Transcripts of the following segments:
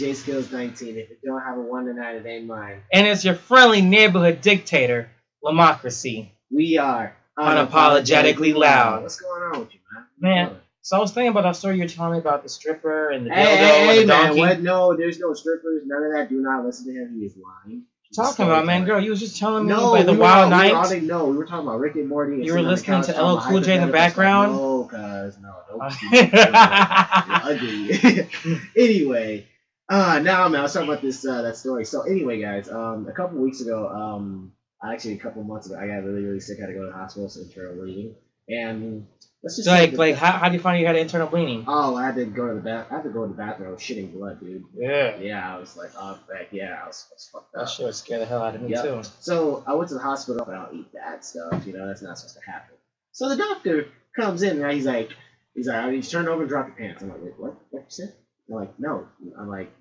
JaySkillz 19. If you don't have a one to nine, it ain't mine. And it's your friendly neighborhood dictator, Lamocracy. We are Unapologetically loud. What's going on with you, man? Man, So I was thinking about that story you were telling me about the stripper and the dildo Hey, hey, and the man, donkey. what? No, there's no strippers. None of that. Do not listen to him. He is lying. He's Talking about man, girl, you was just telling me No, about the we Wild Night. all day- no, we were talking about Rick and Morty. and You were sitting on the listening to LL Cool J in the background? No, cuz no, don't. You're ugly. anyway, uh, now man, I was talking about this uh, that story. So anyway, guys, um, a couple weeks ago, um, actually a couple months ago, I got really really sick. I had to go to the hospital, so internal bleeding, and let's just So like, like, how, how do you find you had internal bleeding? Oh, I had to go to the bath. I had to go to the bathroom. I was shitting blood, dude. Yeah, Yeah, I was like, oh, back. Yeah, I was, I was fucked that shit would scare the hell out of me Yep. too. So I went to the hospital, but I don't eat that stuff. You know, that's not supposed to happen. So the doctor comes in, right? He's like, he's like, I need you turn over and drop your pants. I'm like, wait, what? What you said? I'm like, no. I'm like,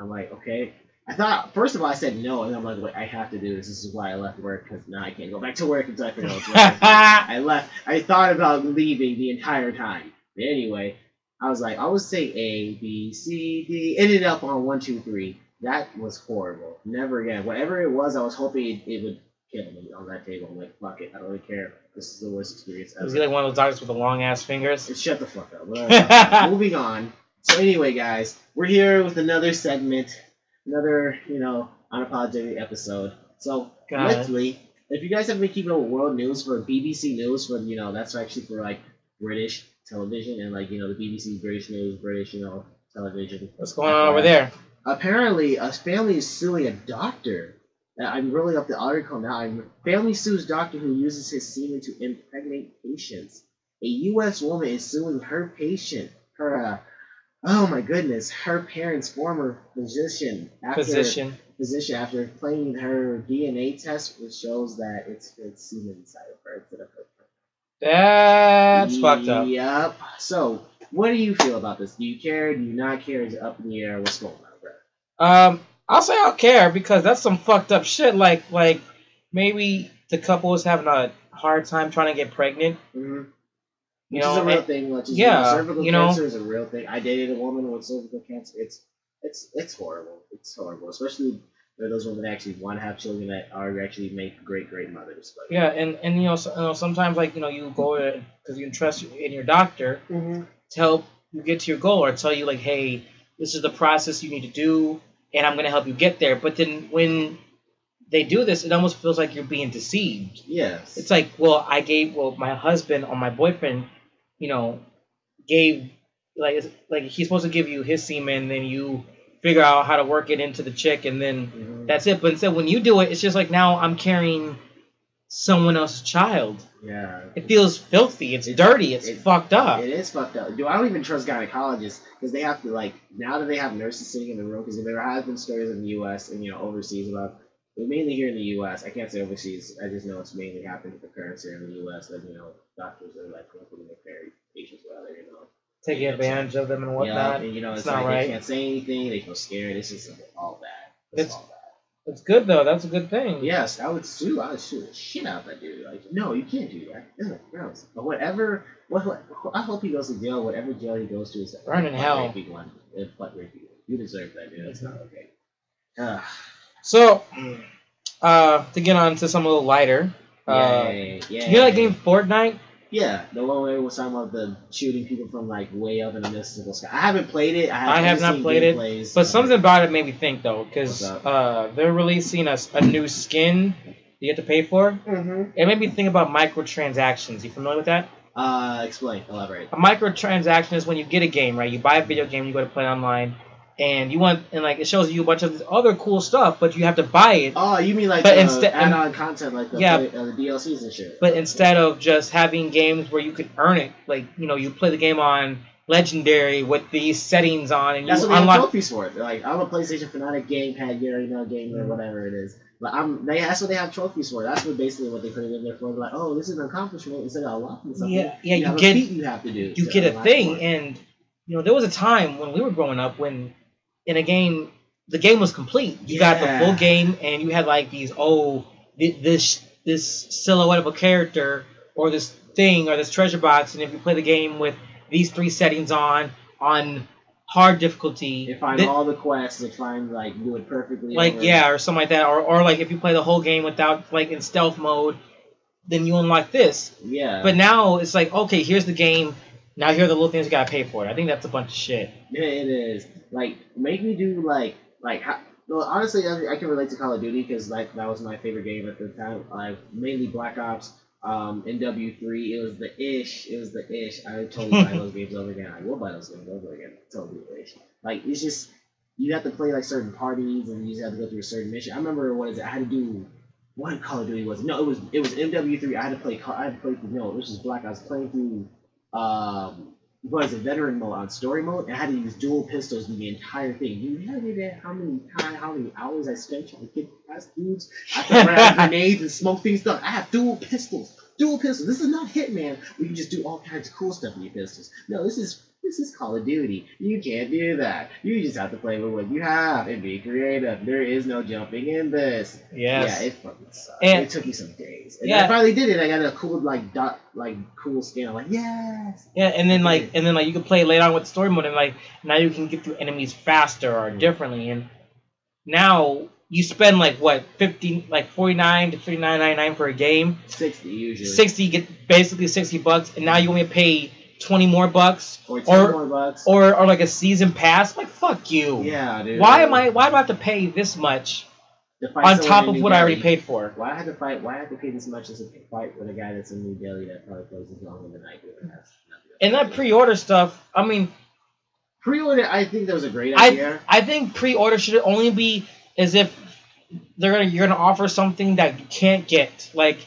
I'm like, okay. I thought first of all I said no, and I'm like, wait, I have to do this. This is why I left work because now I can't go back to work until I figure out what's wrong. I left. I thought about leaving the entire time. But anyway, I was like, I would say A, B, C, D. Ended up on one, two, three. That was horrible. Never again. Whatever it was, I was hoping it, it would kill me on that table. I'm like, fuck it. I don't really care. This is the worst experience Was ever. he like one of those doctors with the long ass fingers? Shut the fuck up. Moving on. So anyway, guys, we're here with another segment, another you know unapologetic episode. So God. if you guys have been keeping up with world news for BBC News, for you know that's actually for like British television and like you know the BBC British News, British you know television. What's going on over there? Apparently, a family is suing a doctor. Uh, I'm rolling up the article now. I'm, family sues doctor who uses his semen to impregnate patients. A U.S. woman is suing her patient, her, uh, oh my goodness, her parents' former physician after Physician. physician after claiming her DNA test, which shows that it's it's semen inside of her instead of her. That's fucked up. Yep. So, what do you feel about this? Do you care? Do you not care? Is it up in the air? What's going on, bro? Um, I'll say I'll care because that's some fucked up shit. Like, like maybe the couple is having a hard time trying to get pregnant. Mm-hmm. You Which know, is a real thing. Which is, yeah, you know, cervical you know- cancer is a real thing. I dated a woman with cervical cancer. It's it's it's horrible. It's horrible, especially for those women that actually want to have children that are actually make great great mothers. Yeah, and and you know, so, you know sometimes like you know you go because you trust in your doctor mm-hmm. to help you get to your goal or tell you like, hey, this is the process you need to do, and I'm gonna help you get there. But then when they do this, it almost feels like you're being deceived. yes, It's like, well, I gave well my husband or my boyfriend, you know, gave like like he's supposed to give you his semen, then you figure out how to work it into the chick, and then Mhm. that's it. But instead, when you do it, it's just like now I'm carrying someone else's child. yeah. It feels filthy. It's It- dirty. It's it- fucked up. It is fucked up. Dude, I don't even trust gynecologists because they have to like now that they have nurses sitting in the room because there has been stories in the U.S. and you know overseas about mainly here in the U.S. I can't say overseas. I just know it's mainly happening with occurrence here in the U.S. That you know doctors are like putting their patients rather you know. Taking advantage of them and Yeah, whatnot. and you know It's it's, not like right. they can't say anything. They feel scared. It's just all bad. It's, It's- all bad. It's good though. That's a good thing. Yes, I would sue. I would sue the shit out of that dude. Like, no, you can't do that. Ugh, gross. But whatever. What, what, I hope he goes to jail. Whatever jail he goes to is Burn in hell. one. You deserve that, dude. That's not mm-hmm. okay. Ugh. So, uh, to get on to some a little lighter. Uh, Yay, yay. you know that game Fortnite? Yeah, the one where it was talking about the shooting people from like way up in the mystical sky. I haven't played it. I, I haven't have not seen played it, gameplays. But something about it made me think though, because uh, they're releasing a, a new skin that you have to pay for. Mm-hmm. It made me think about microtransactions. You familiar with that? Uh, explain. Elaborate. A microtransaction is when you get a game, right? You buy a video game, you go to play online, and you want, and like it shows you a bunch of this other cool stuff, but you have to buy it. Oh, you mean like But the instead- add-on content, like the, Yeah. play, uh, the DLCs and shit? But instead of just having games where you could earn it, like you know, you play the game on legendary with these settings on, and That's you what they have unlock. trophies for. They're like, I'm a PlayStation fanatic, gamepad, you know, gamer, Mm-hmm. whatever it is. But I'm, they, that's what they have trophies for. That's what basically what they put it in there for. Like, oh, this is an accomplishment instead of unlocking something. Yeah, yeah, you a get- you have to do. you get a thing, and you know, there was a time when we were growing up when in a game the game was complete. You got the full game, and you had like these oh this this silhouette of a character or this thing or this treasure box, and if you play the game with these three settings on on hard difficulty. And find all the quests try and like do it perfectly. like over. yeah, or something like that, or or like if you play the whole game without like in stealth mode, then you unlock this. yeah. But now it's like okay, here's the game. Now here are the little things you gotta pay for it. I think that's a bunch of shit. Yeah, it is. Like, make me do like like. How, well, honestly, I, I can relate to Call of Duty because like that was my favorite game at the time. Like mainly Black Ops, um, MW3. It was the ish. It was the ish. I would totally buy those games over again. I will buy those games over again. Totally ish. Like it's just you have to play like certain parties and you just have to go through a certain mission. I remember what is it? I had to do. What Call of Duty was? No, it was it was MW3. I had to play. Call- I had to play through. No, this was Black. I was playing through. Um, is it? Veteran mode on story mode, and I had to use dual pistols in the entire thing. You have any idea how many time, how many hours I spent trying to get past dudes? I can grab grenades and smoke things stuff. I have dual pistols. Dual pistols. This is not Hitman. where you just do all kinds of cool stuff with your pistols. No, this is this is Call of Duty. You can't do that. You just have to play with what you have and be creative. There is no jumping in this. Yes. Yeah, it fucking sucked. And- it took me some days. And Yeah. I finally did it. I got a cool like dot like cool skin. I'm like, yes. Yeah, and then like and then like you can play later on with story mode and like now you can get through enemies faster or Mhm. differently and now you spend like what fifty like forty nine to fifty nine ninety nine for a game. Sixty usually. Sixty get basically sixty bucks and now you only pay twenty more bucks or or- more bucks. or or like a season pass. Like fuck you. yeah, dude. Why am I why do I have to pay this much on top of what I already paid for? Why I have to fight? Why I have to pay this much as a fight with a guy that's in New Delhi that probably plays as longer than I do? and that pre-order stuff, I mean, pre-order, I think that was a great idea. I think pre-order should only be as if they're gonna you're gonna offer something that you can't get. Like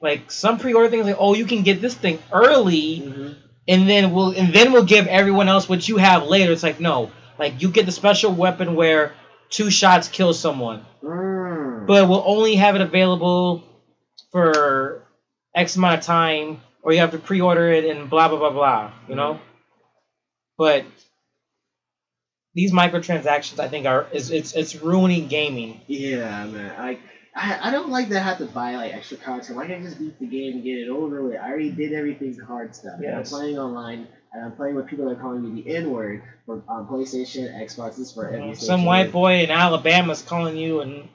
like some pre-order things like oh you can get this thing early Mhm. And then we'll and then we'll give everyone else what you have later. It's like no, like you get the special weapon where two shots kill someone, Mm. but we'll only have it available for X amount of time, or you have to pre-order it and blah blah blah blah. You know, but these microtransactions I think are is it's it's ruining gaming. Yeah, man. Like I, I don't like that I have to buy like extra content. Why can't I just beat the game and get it over with? I already did everything the hard stuff. And I'm playing online and I'm playing with people that are calling me the N word for on PlayStation, Xbox, this is for uh, every Some white boy in Alabama's calling you and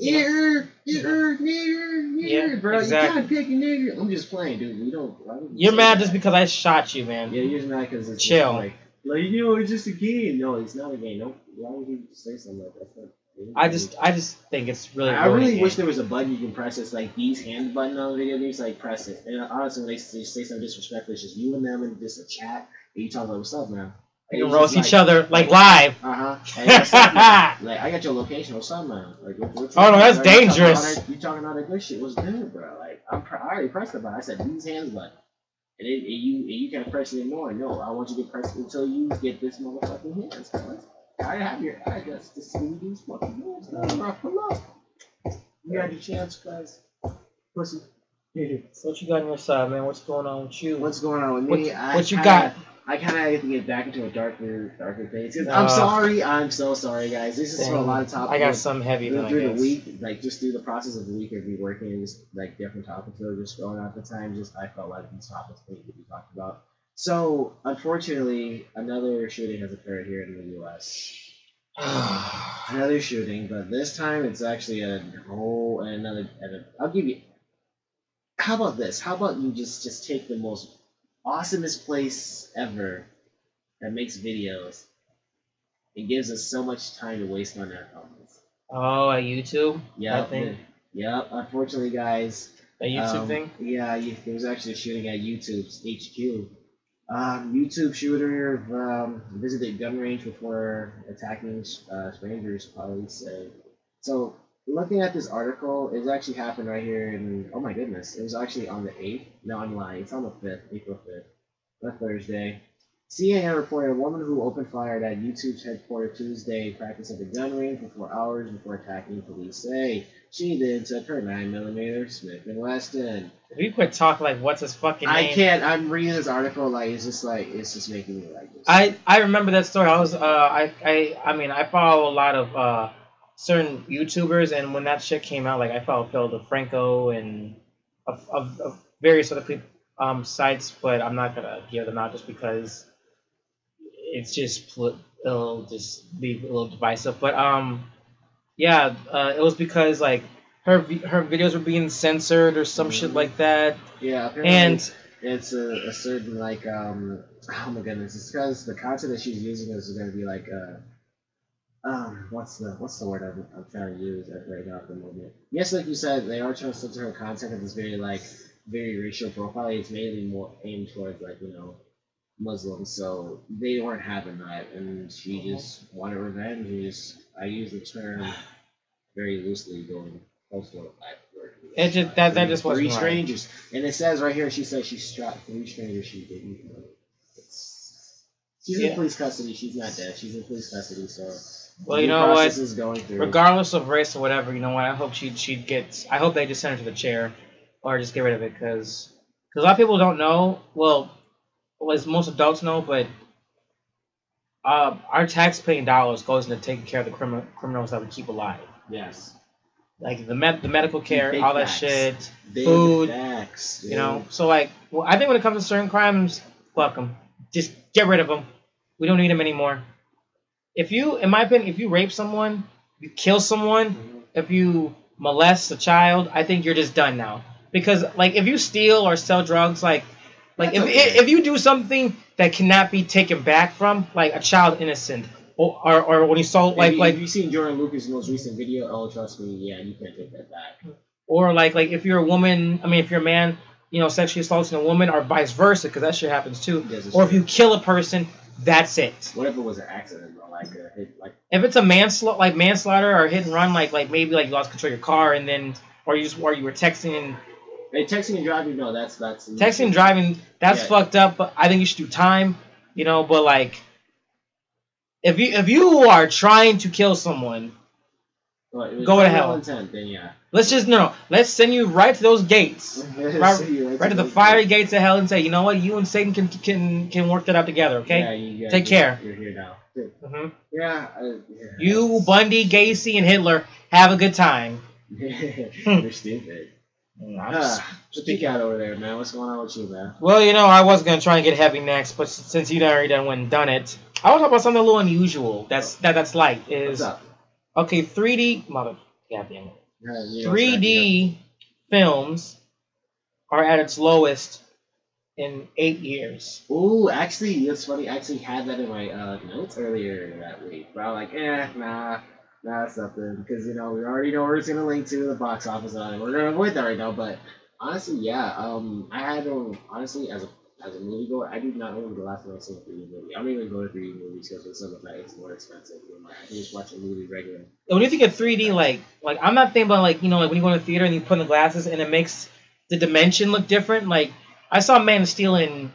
Nigger, nigger, nigger, nigger, Yeah, bro. exactly. You can't pick a nigger. I'm just playing, dude. We don't. Don't you're mad that. just because I shot you, man. Yeah, you're just mad because it's Chill. like, like you know, it's just a game. No, it's not a game. No, why would you say something like that? I just I just think it's really. I really wish there was a button you can press. It's like these hand button on the video games. Like press it. And honestly, when they say, say something disrespectful, it's just you and them in just a chat. And you talk about what's up, man. We can roast each other like live. Uh huh. Up, man? Like I got your location. Up, man? Like what, what's Oh, no, that's Like, dangerous. You talking all that good shit? What's good, bro? Like I'm. Pr- I already pressed the button. I said these hands button. And, it, and you and you can't press it ignore. No, I want you to press it until you get this motherfucking hands. Cuz. I have your address to see these fucking hands. No, bro, pull up. You had your chance, guys. Pussy. So what you got on your side, man? What's going on with you? What's going on with What- me? I what you kinda- got? I kind of have to get back into a darker, darker phase. 'Cause Uh, I'm sorry. I'm so sorry, guys. This is for a lot of topics. I got some heavy through, through the week, like just through the process of the week of me working just like different topics that were just going on at the time, just I felt like these topics needed to be talked about. So unfortunately, another shooting has occurred here in the U.S. Another shooting, but this time it's actually at a whole at another. At a, I'll give you. How about this? How about you just just take the most awesomest place ever that makes videos and gives us so much time to waste on our phones. oh, at YouTube? Yeah, That thing? Yep. Unfortunately, guys. A YouTube um, thing? Yeah, you, there was actually a shooting at YouTube's HQ. Um, YouTube shooter um, visited gun range before attacking uh, strangers. Police say. So, looking at this article, it actually happened right here in. Oh my goodness! It was actually on the eighth. No, I'm lying. It's on the fifth, April fifth, a Thursday. CNN reported a woman who opened fire at YouTube's headquarters Tuesday practiced at the gun range for four hours before attacking police say. She then took her 9mm Smith & Wesson. If you quit talking like what's his fucking name. I can't. I'm reading this article like it's just like it's just making me like this. I I remember that story. I was uh I I I mean I follow a lot of uh certain YouTubers and when that shit came out like I followed Phil DeFranco and of, of, of various other people um sites but I'm not gonna give them out just because it's just it'll just be a little divisive. But um, yeah, uh, it was because like her her videos were being censored or some shit Mhm. like that, Yeah, and it's a, a certain like um oh my goodness, it's because the content that she's using is going to be like uh um what's the what's the word I'm, I'm trying to use at right now at the moment. Yes, like you said, they are trying to censor her content because it's very like very racial profile. It's mainly more aimed towards like you know Muslims, so they weren't having that, and she uh-huh. just wanted revenge. And just I use the term very loosely going close to black word. It just- that- that just Three wasn't right. strangers, and it says right here. She says she struck three strangers. She didn't know. It's, she's in police custody. She's not dead. She's in police custody. So well, you know what? process going through. Regardless of race or whatever, you know what? I hope she she gets. I hope they just send her to the chair, or just get rid of it, because because a lot of people don't know. Well, well, as most adults know, but uh, our tax-paying dollars goes into taking care of the criminal criminals that we keep alive. yes, like the med- the medical care, Big all that facts. shit, Big Food, facts, you know. So like, well, I think when it comes to certain crimes, fuck them. Just get rid of them. We don't need them anymore. If you, in my opinion, if you rape someone, you kill someone, Mhm. if you molest a child, I think you're just done now. Because like, if you steal or sell drugs, like, like if okay. if you do something that cannot be taken back from, like a child innocent, or or, or when you saw like Have you, like have you seen Jordan Lucas' most recent video? Oh, trust me, yeah, you can't take that back. or like like if you're a woman, I mean if you're a man, you know, sexually assaulting a woman, or vice versa, because that shit happens too. Yes, Or if you kill a person, that's it. What if it was an accident, though? Like a hit, like If it's a manslaughter, like manslaughter or hit and run, like like maybe like you lost control of your car and then, or you just or you were texting and hey, texting and driving. No, that's that's texting and driving, that's Yeah. fucked up. But I think you should do time, you know. But like, if you if you are trying to kill someone, Well, Go to hell. Intent, then yeah. let's just no, let's send you right to those gates. Right, you right to the fiery days. gates of hell and say, you know what, you and Satan can can can work that out together, okay? Yeah, you, yeah, Take you're- care. You're here now. hmm Yeah. Uh, yeah. You, Bundy, Gacy, and Hitler have a good time. You're stupid. I'm just- Ah, speak out over there, man. What's going on with you, man? well, you know, I was gonna try and get heavy next, but since you already done went and done it, I want to talk about something a little unusual. That's that that's light What's is up? okay. 3D mother, goddamn it. Yeah, you know, 3D films are at its lowest in eight years. Ooh, actually, it's funny. I actually had that in my uh, notes earlier that week, but I'm like, eh, nah, nah, that's something because you know we already know where it's gonna link to the box office it. We're gonna avoid that right now, but honestly, yeah, um, I had um, honestly as a as a movie goer, I do not know the last time I saw a 3D movie. I don't even go to 3D movies because something that it's more expensive. Know, I can just watch a movie regular. When you think of 3D, like like I'm not thinking about like you know like when you go to the theater and you put on the glasses and it makes the dimension look different. Like I saw Man of Steel in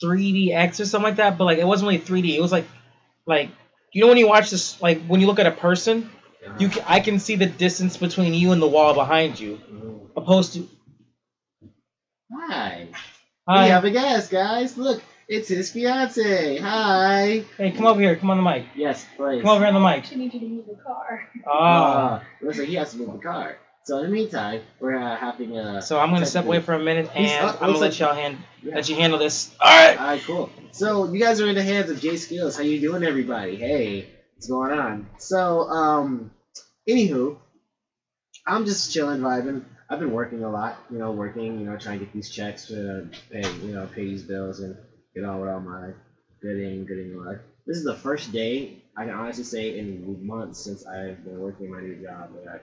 3DX or something like that, but like it wasn't really 3D. It was like like you know when you watch this like when you look at a person, you can, I can see the distance between you and the wall behind you, Mhm. opposed to. Hi. Hi. We have a guest, guys. Look, it's his fiance. Hi. Hey, come over here. Come on the mic. Yes, please. Come over here on the mic. actually need you to move the car. Ah. Uh, listen, he has to move the car. So in the meantime, we're uh, having a. So I'm gonna step away for a minute and uh, I'm gonna let y'all hand Yeah. let you handle this. All right. All right, cool. So you guys are in the hands of JaySkillz. How you doing, everybody? Hey, what's going on? So, um, anywho, I'm just chilling, vibing. I've been working a lot, you know, working, you know, trying to get these checks to pay, you know, pay these bills and get on with all my good in, good in life. This is the first day I can honestly say in months since I've been working my new job that I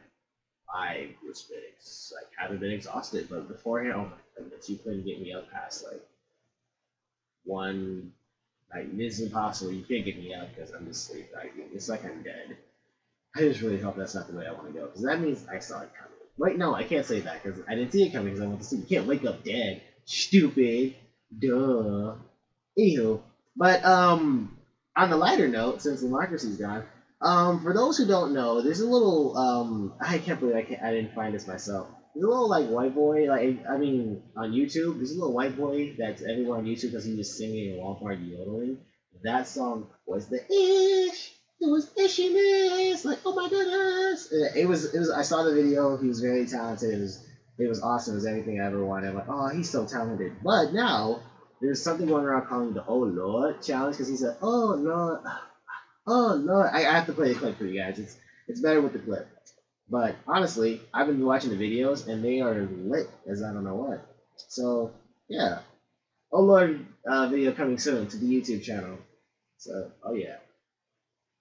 was been ex- like haven't been exhausted, but beforehand, oh my goodness, you couldn't get me up past like one like this is impossible. You can't get me up because I'm just sleep. Like, it's like I'm dead. I just really hope that's not the way I want to go because that means I saw it coming. Wait, no, I can't say that because I didn't see it coming because I went to sleep. You can't wake up dead. Stupid. Duh. Anywho, but um, on the lighter note, since Lamocracy's gone, um, for those who don't know, there's a little um, I can't believe I, can't, I didn't find this myself. There's a little like white boy, like I mean, on YouTube. There's a little white boy that's everywhere on YouTube because he was singing one part yodeling. That song was the ish. It was ishiness. Like oh my goodness. It, was. It was. I saw the video. He was very talented. It was. It was awesome. It was everything I ever wanted. I'm like, oh, he's so talented. But now there's something going around calling the Oh Lord challenge because he said, Oh Lord, Oh no, I, I have to play the clip for you guys. It's it's better with the clip. But honestly, I've been watching the videos and they are lit as I don't know what. So yeah. Oh Lord, uh, video coming soon to the YouTube channel. So oh yeah.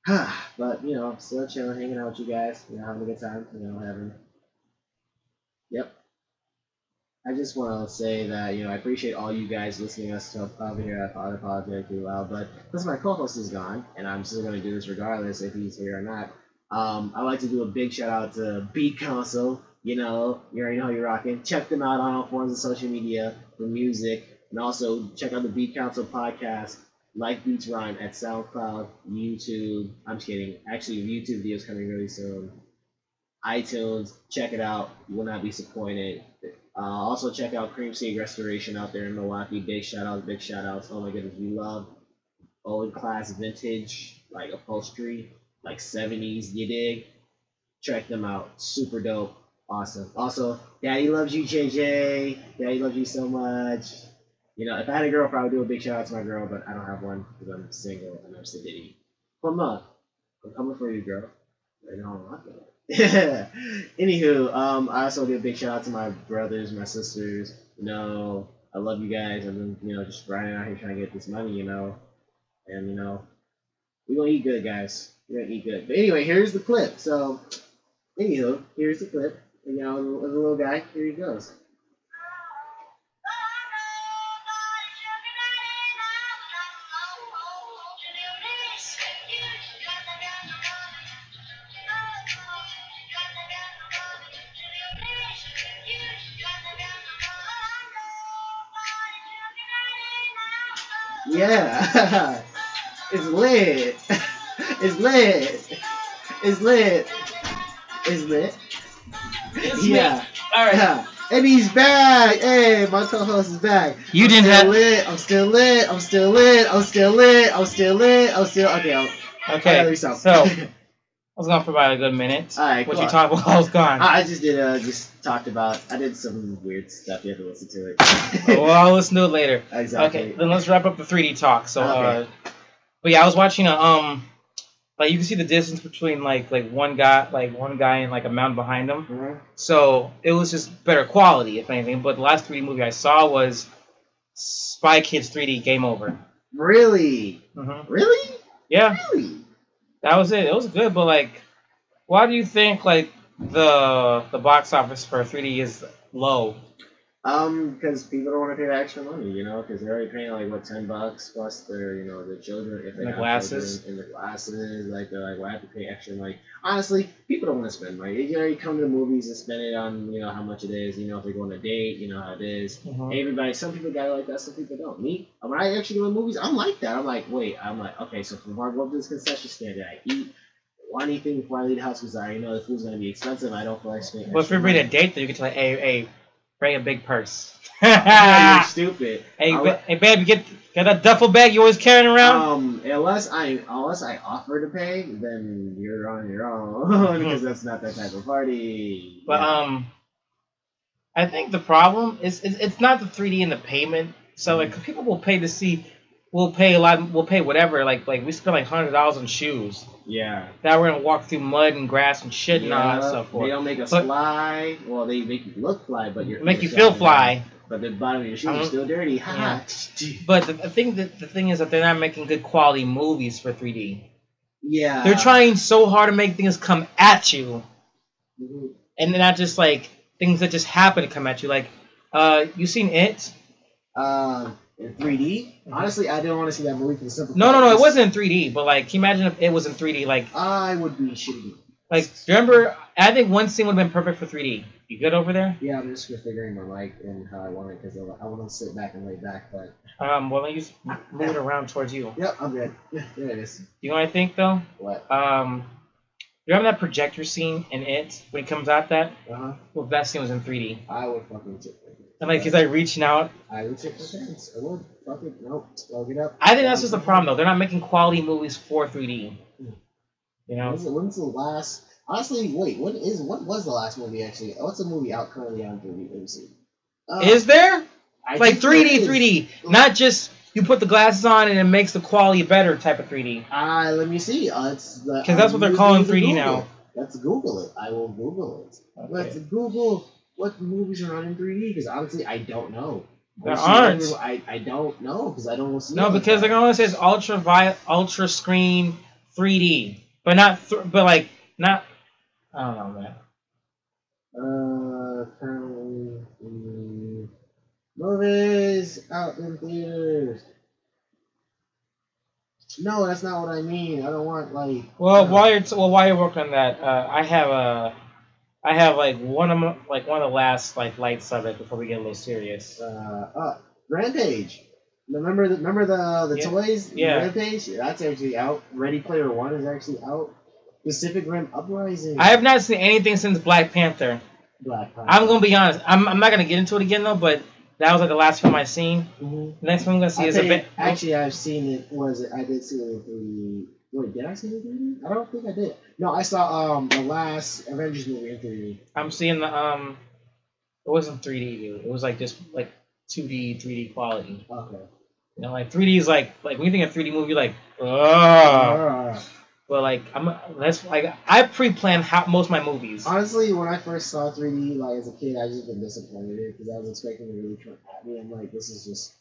but you know, still chilling, hanging out with you guys, you know, having a good time, you know, having. Yep. I just want to say that you know I appreciate all you guys listening to us to over here. I apologize too loud, but since my co-host is gone, and I'm still going to do this regardless if he's here or not. Um, I'd like to do a big shout out to Beat Council. You know, you already know you're rocking. Check them out on all forms of social media for music, and also check out the Beat Council podcast, like Beats Rhyme, at SoundCloud, YouTube. I'm just kidding. Actually, YouTube videos coming really soon. iTunes, check it out. You will not be disappointed. Uh, also check out Cream Seed Restoration out there in Milwaukee. Big shout outs, big shout outs. Oh my goodness, we love old class vintage like upholstery, like 70s, you dig? Check them out. Super dope. Awesome. Also, Daddy loves you, JJ. Daddy loves you so much. You know, if I had a girlfriend, I would do a big shout out to my girl, but I don't have one because I'm single and I'm sedity. Come on. I'm coming for you, girl. Right now, I'm rocking it. Anywho, um, I also give a big shout out to my brothers, my sisters. You know, I love you guys. I've been, you know, just grinding out here trying to get this money, you know. And, you know, we gonna eat good, guys. We're gonna eat good. But anyway, here's the clip. So, anywho, here's the clip. You know, the, the little guy, here he goes. Yeah, it's lit. It's lit. It's lit. It's lit. It's me. yeah. All right. Yeah. And he's back. Hey, my co-host is back. You I'm didn't still have- lit. I'm still lit. I'm still lit. I'm still lit. I'm still lit. I'm still okay. I'm, I gotta Okay. So I was gone for about a good minute. all right. What cool. you talk while I was gone? I just did. Uh, just talked about. I did some weird stuff. You have to listen to it. well, I'll listen to it later. exactly. Okay, then let's wrap up the 3D talk. So, Okay. uh, but yeah, I was watching a um, like you can see the distance between like like one guy, like one guy and like a mountain behind him. Mhm. So it was just better quality, if anything. But the last 3D movie I saw was Spy Kids 3D Game Over. Really? hmm Really? Yeah, Really? That was it. It was good, but like, why do you think like the the box office for 3D is low? Um, because people don't want to pay the extra money, you know, because they're already paying like what ten bucks plus their, you know, the children if they The have glasses. and the glasses, like they're like, well, I have to pay extra money. Honestly, people don't want to spend money. You already come to the movies and spend it on, you know, how much it is. You know, if they're going on a date, you know how it is. Mhm. Everybody, some people got it like that, some people don't. Me, when I actually go to movies, I'm like that. I'm like, wait, I'm like, okay, so before I go to this concession stand, I eat? Want anything before I leave the house because I already know the food's gonna be expensive. I don't feel like spending. But if you're bringing a date, then you can tell, hey, hey, bring a big purse. You're stupid. Hey, ba- hey, babe, you get get that duffel bag you always carrying around. Um, unless I unless I offer to pay, then you're on your own because that's not that type of party. but Yeah. um, I think the problem is it's, it's not the 3D and the payment. So like people will pay to see, will pay a lot, will pay whatever. Like like we spend like hundred dollars on shoes yeah, that we're gonna walk through mud and grass and shit and all that stuff They for. don't make us But- fly. Well, they make you look fly, but you're Make you feel fly. But the bottom of your shoes Uh-huh. are still dirty. Ha Yeah. But the, the thing that the thing is that they're not making good quality movies for 3D. Yeah. They're trying so hard to make things come at you. Mhm. and not just like things that just happen to come at you. Like, uh, you seen it? Um, in 3D. Honestly, I didn't want to see that movie for the simple. No, no, no, It wasn't in 3D. But like, can you imagine if it was in 3D? Like, I would be shitty. like remember? I think one scene would have been perfect for 3D. You good over there? Yeah, I'm just figuring my mic and how I want it because I want to sit back and lay back. But Um, well, let you move it around towards you. yep, I'm good. Yeah, there it is. You know what I think though? What? Um, you remember that projector scene in it when he comes out that? Uh huh. Well, that scene was in 3D. I would fucking. And like he's like reaching out. I would check my pants. I would. Fuck it. Nope. Plug it up. I think that's just the problem though. They're not making quality movies for 3D. You know? When's the, when's the last? Honestly, wait. What is? What was the last movie actually? What's a movie out currently on 3D? Let me see. Uh, Is there? I like 3D, 3D, not just you put the glasses on and it makes the quality better type of 3D. Ah, let me see. Uh, it's the, 'Cause that's what they're calling 3D Google. now. Let's Google it. I will Google it. Let's Google what movies are on in 3D because honestly, I don't know. There aren't. every- I, I don't know because I don't see. No, it like because that. they're gonna say it's ultra vi- ultra screen 3D, but not th- but like not. I don't know, man. Uh, currently, movies out in theaters. No, that's not what I mean. I don't want like. Well, uh, while you're t- well while you're working on that, uh, I have a, I have like one of my, like one of the last like light subjects before we get a little serious. Uh, uh, Rampage. Remember the remember the the Yeah. toys? Yeah. Rampage. That's actually out. Ready Player One is actually out. Pacific Rim Uprising. I have not seen anything since Black Panther. Black Panther. I'm gonna be honest. I'm, I'm not gonna get into it again though, but that was like the last film I seen. Mhm. The next film I'm gonna see I'll is a bit. Actually, I've seen it. Was it? I did see it in 3D. Wait, did I see in 3D? I don't think I did. No, I saw um the last Avengers movie in 3D. I'm seeing the um. It wasn't 3D, dude. It was like just like 2D, 3D quality. Okay. You know, like 3D is like like when you think of 3D movie, like ugh. Ah. But like I'm that's like I pre-plan how most of my movies. Honestly, when I first saw 3D, like as a kid, I just been disappointed because I was expecting it to really come at me. I'm like, this is just.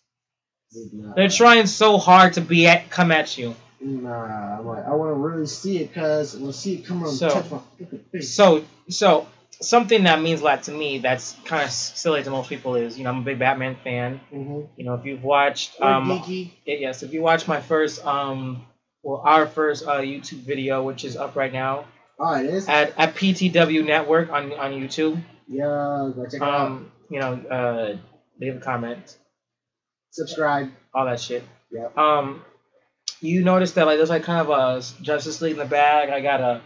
This is not. They're trying so hard to be at come at you. Nah, I'm like, I want to really see it because I want to see it come on So- touch my face. So so something that means a lot to me that's kind of silly to most people is you know I'm a big Batman fan. mm-hmm. You know if you've watched um geeky. yes if you watched my first um well our first uh, YouTube video which is up right now Oh, it is. at, at PTW Network on on YouTube. Yeah, go check it out. Um you know uh leave a comment Subscribe. all that shit. Yeah. Um, you noticed that like there's like kind of a Justice League in the bag. I got a,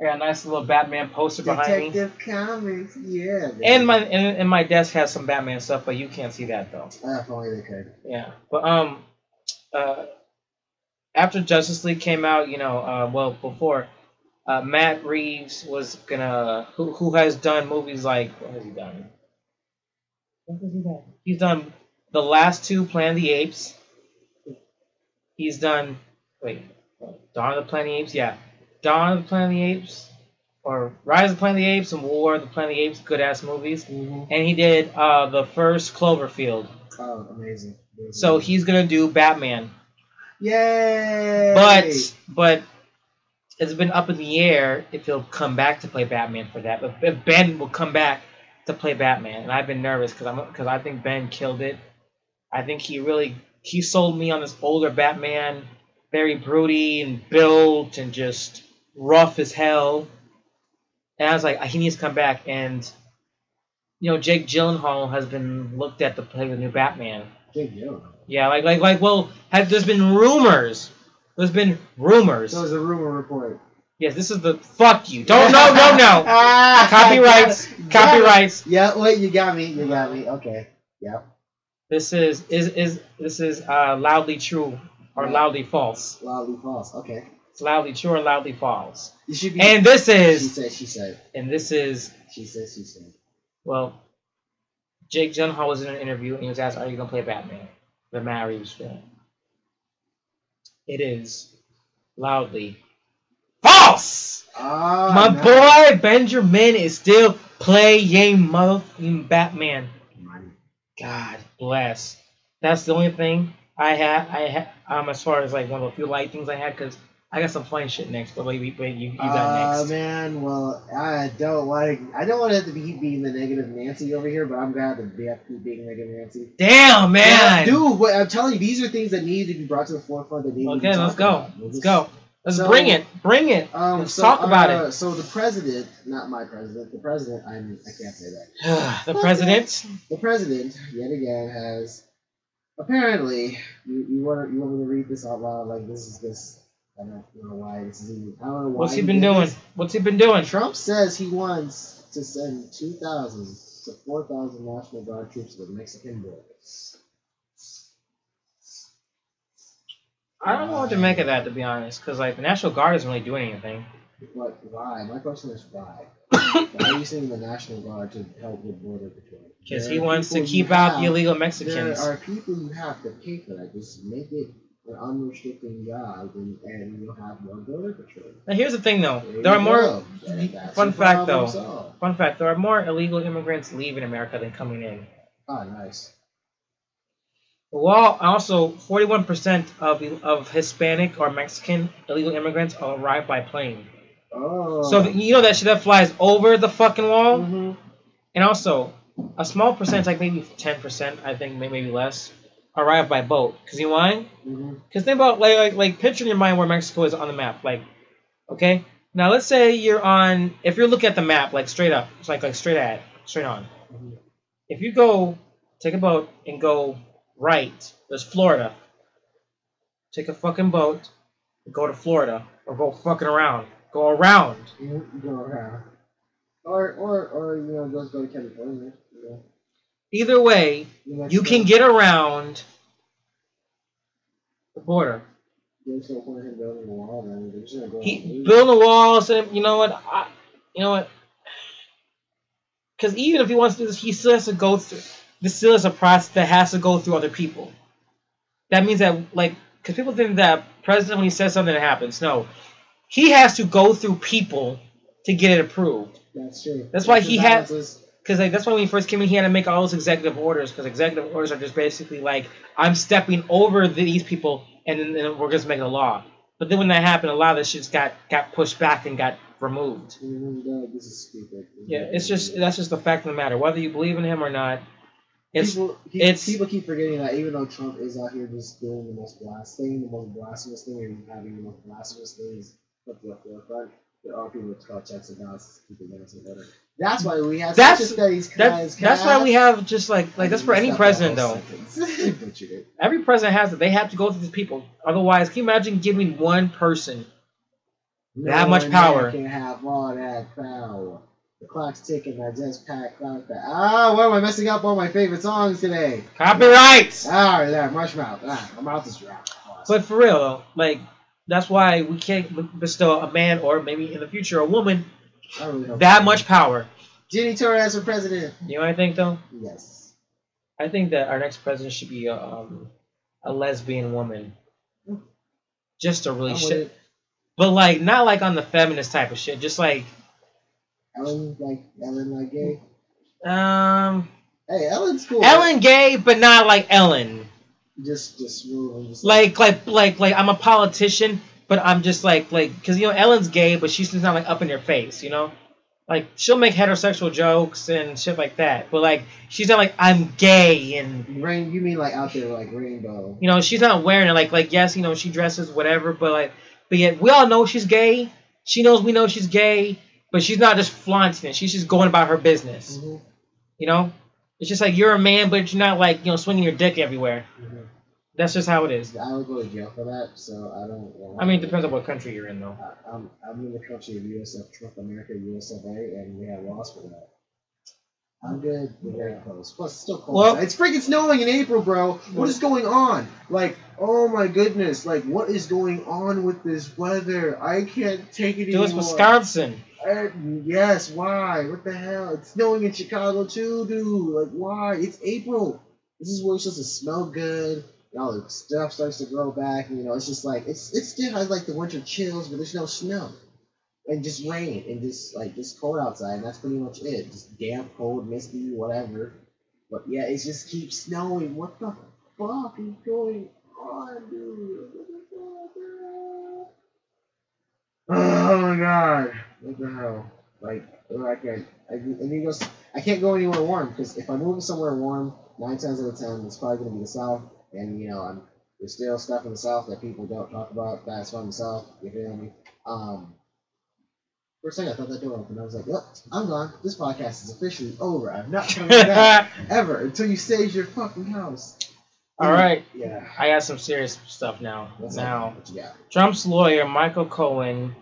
I got a nice little Batman poster behind me, Detective Comics. Yeah. baby. and my and, and my desk has some Batman stuff, but you can't see that though. Ah, if only they could. Yeah, but um, uh, after Justice League came out, you know, uh, well before, uh, Matt Reeves was gonna who who has done movies like what has he done? What has he done? He's done the last two Planet of the Apes. He's done wait, Dawn of the Planet of the Apes, yeah, Dawn of the Planet of the Apes, or Rise of the Planet of the Apes and War of the Planet of the Apes, good ass movies. Mm-hmm. And he did uh, the first Cloverfield. Oh, amazing. amazing. So he's gonna do Batman, Yay! but but it's been up in the air if he'll come back to play Batman for that. But if Ben will come back to play Batman, and I've been nervous because I'm because I think Ben killed it. I think he really he sold me on this older Batman, very broody and built and just rough as hell. And I was like, he needs to come back. And you know, Jake Gyllenhaal has been looked at to play the new Batman. Jake Gyllenhaal. Yeah, like like like well, have there's been rumors. There's been rumors. So was a rumor report. yes, this is the fuck you. Don't no no no. Ah, Copyrights. Copyrights. Yeah, wait, you got me. You got me. Okay. Yep. This is is is this is uh loudly true or loudly false. Loudly false. Okay. It's loudly true or loudly false. You should be. And this is. she said. She said. and this is She said. She said. well, Jake Gyllenhaal was in an interview and he was asked, "Are you gonna play Batman?" The Matt Reeves film. It is loudly false. Ah, My nice. boy Benjamin is still playing motherfucking Batman. God bless. That's the only thing I had. I had um as far as like one of the few light things I had because I got some funny shit next. But wait, wait, wait you, you got Uh, next. man, well, I don't like. I don't want to have to be being the negative Nancy over here, but I'm glad to be have to be being negative Nancy. Damn man, Yeah, dude, but I'm telling you, these are things that need to be brought to the forefront. That need to be Okay, let's go. about. We'll Let's go. Let's So- bring it. Bring it. Um, Let's so, talk about uh, it. So the president, not my president, the president. I'm. I can't say that. the president. The president, yet again, has apparently. You, you want you want me to read this out loud? Like this is this. I don't know why this is even. I don't know why. What's he been doing? this. What's he been doing? Trump says he wants to send 2,000 to 4,000 National Guard troops to the Mexican borders. I don't know what to make of that to be honest, because like the National Guard isn't really doing anything. But why? My question is why? why are you sending the National Guard to help with border patrol? because he wants to keep out the have- illegal There Mexicans. are people you have to pay for that. Just make it an unrestricted job, and, and you'll have more border patrol. Now here's the thing, though. There There are more. That- fun fact, though. solved. Fun fact: there are more illegal immigrants leaving America than coming in. Oh, nice. Well, also, 41% of of Hispanic or Mexican illegal immigrants arrive by plane. Oh. So you know that shit that flies over the fucking wall, Mm-hmm. and also a small percentage, like maybe 10%, I think maybe less, arrive by boat. Cause you know why? Mhm. Cause think about like like like picture in your mind where Mexico is on the map. Like, okay, now let's say you're on. If you're looking at the map, like straight up, it's like like straight at, straight on. Mhm. If you go take a boat and go right, there's Florida. Take a fucking boat, go to Florida, or go fucking around. Go around. You you go around. Or, or, or, you know, just go to California. You know. Either way, you can get around the border. Building a wall, man. They're just gonna go He building the walls, and you know what? I, you know what? Because even if he wants to do this, he still has to go through. This still is a process that has to go through other people. That means that, like, because people think that president when he says something that happens. No, he has to go through people to get it approved. That's true. That's why Checks he had- Because like that's why when he first came in, he had to make all those executive orders. Because executive orders are just basically like I'm stepping over these people, and then and we're just making a law. But then when that happened, a lot of this shit got got pushed back and got removed. Oh no, This is stupid. Yeah, it's just that's just the fact of the matter. Whether you believe in him or not, it's people, keep, it's- people keep forgetting that even though Trump is out here just doing the most thing, the most blasphemous thing, and having the most blasphemous things put to the forefront, there are people with call checks and balances to keep advancing better. That's why we have That's- such a studies that, that's why we have just like like that's for any president though. Every president has it. They have to go through these people. Otherwise, can you imagine giving one person That much power. can have all that power. The clock's ticking. I just packed clock that. Ah, why am I messing up all my favorite songs today? copyrights? Ah, there, mush mouth. Ah, my mouth is dry. But for real though, like that's why we can't bestow a man or maybe in the future a woman really that much power. Jenny Torres for president. You know what I think though? Yes. I think that our next president should be a, um, a lesbian woman. Just to really shit, but like not like on the feminist type of shit. Just like Ellen, like Ellen, like gay. um Hey, Ellen's cool. Ellen gay, but not like Ellen. Just, just. Just Like like like like I'm a politician, but I'm just like like because you know Ellen's gay, but she's just not like up in your face. You know, like she'll make heterosexual jokes and shit like that, but like she's not like I'm gay and rain. You mean like out there, like rainbow? you know she's not wearing it like like yes you know she dresses whatever, but like but yet we all know she's gay. She knows we know she's gay, but she's not just flaunting it. She's just going about her business. Mhm, You know, it's just like you're a man, but you're not like you know swinging your dick everywhere. mhm. That's just how it is. I would go to jail for that, so I don't. Want I mean, it depends on what country you're in, though. I- I'm, I'm in the country of USF, Trump America, USFA, and we have laws for that. I'm good. We're very close. Plus, it's still cold. Well- it's freaking snowing in April, bro. What is going on? Like, oh my goodness. Like, what is going on with this weather? I can't take it Dude, it's anymore. Wisconsin. Uh, yes, why? What the hell? It's snowing in Chicago too, dude. Like, why? It's April. This is where it's supposed to smell good. All the stuff starts to grow back. And, you know, it's just like it's it still has like the winter chills, but there's no snow and just rain and just like just cold outside. And that's pretty much it. Just damp, cold, misty, whatever. But yeah, it just keeps snowing. What the fuck is going on, dude? Oh my god. What the hell? Like, I can't. I, I need to go. I can't go anywhere warm because if I move somewhere warm, nine times out of ten, it's probably gonna be the south. And you know, I'm there's still stuff in the south that people don't talk about. That's from the south. You feel me? Um. For a second, I thought that door opened. I was like, "Yep, I'm gone. This podcast is officially over. I'm not coming back ever until you stage your fucking house." All right, Yeah. I got some serious stuff now. What's now, up? What you got? Trump's lawyer Michael Cohen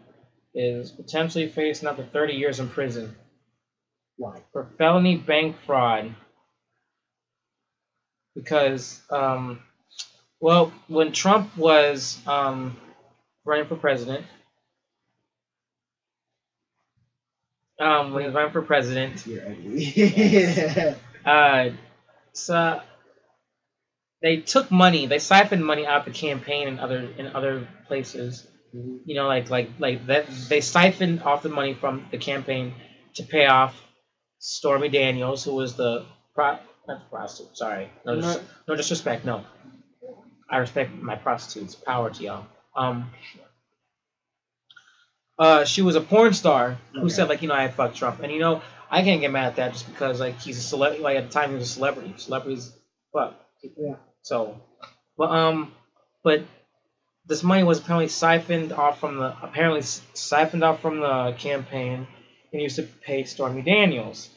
is potentially facing up to 30 years in prison Why? for felony bank fraud because, um, well, when Trump was um, running for president, um, when he was running for president, You're ugly. Uh, so they took money, they siphoned money out of the campaign and other in other places. Mhm. You know, like like like that they siphoned off the money from the campaign to pay off Stormy Daniels, who was the pro not the prostitute. Sorry, no, dis- no disrespect. No, I respect my prostitutes. Power to y'all. Um, uh, she was a porn star who Okay. said like, you know, I fucked Trump, and you know, I can't get mad at that just because like he's a celebrity. Like at the time, he was a celebrity. Celebrities, fuck. Yeah. So, but um, but this money was apparently siphoned off from the apparently siphoned off from the campaign and used to pay Stormy Daniels.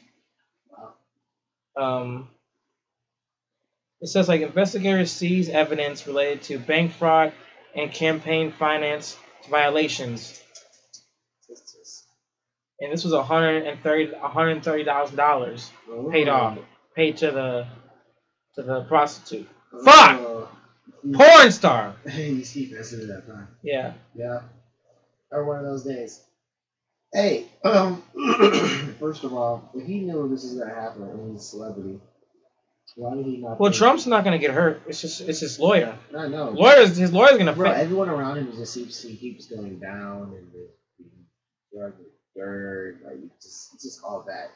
Um, it says like investigators seize evidence related to bank fraud and campaign finance violations, and this was a hundred and thirty, one hundred thirty thousand dollars paid off, paid to the to the prostitute, Fuck! Porn star. Hey, you keep messing it up, huh? Yeah. Yeah. Or one of those days. Hey, um, first of all, if he knew this was gonna happen and he's a celebrity, why did he not? Well, pay- Trump's not gonna get hurt. It's just it's his lawyer. I know. Lawyers, his lawyer's gonna Bro, fit. everyone around him just keeps he keeps going down and the, the drug dirt, like just it's just all bad.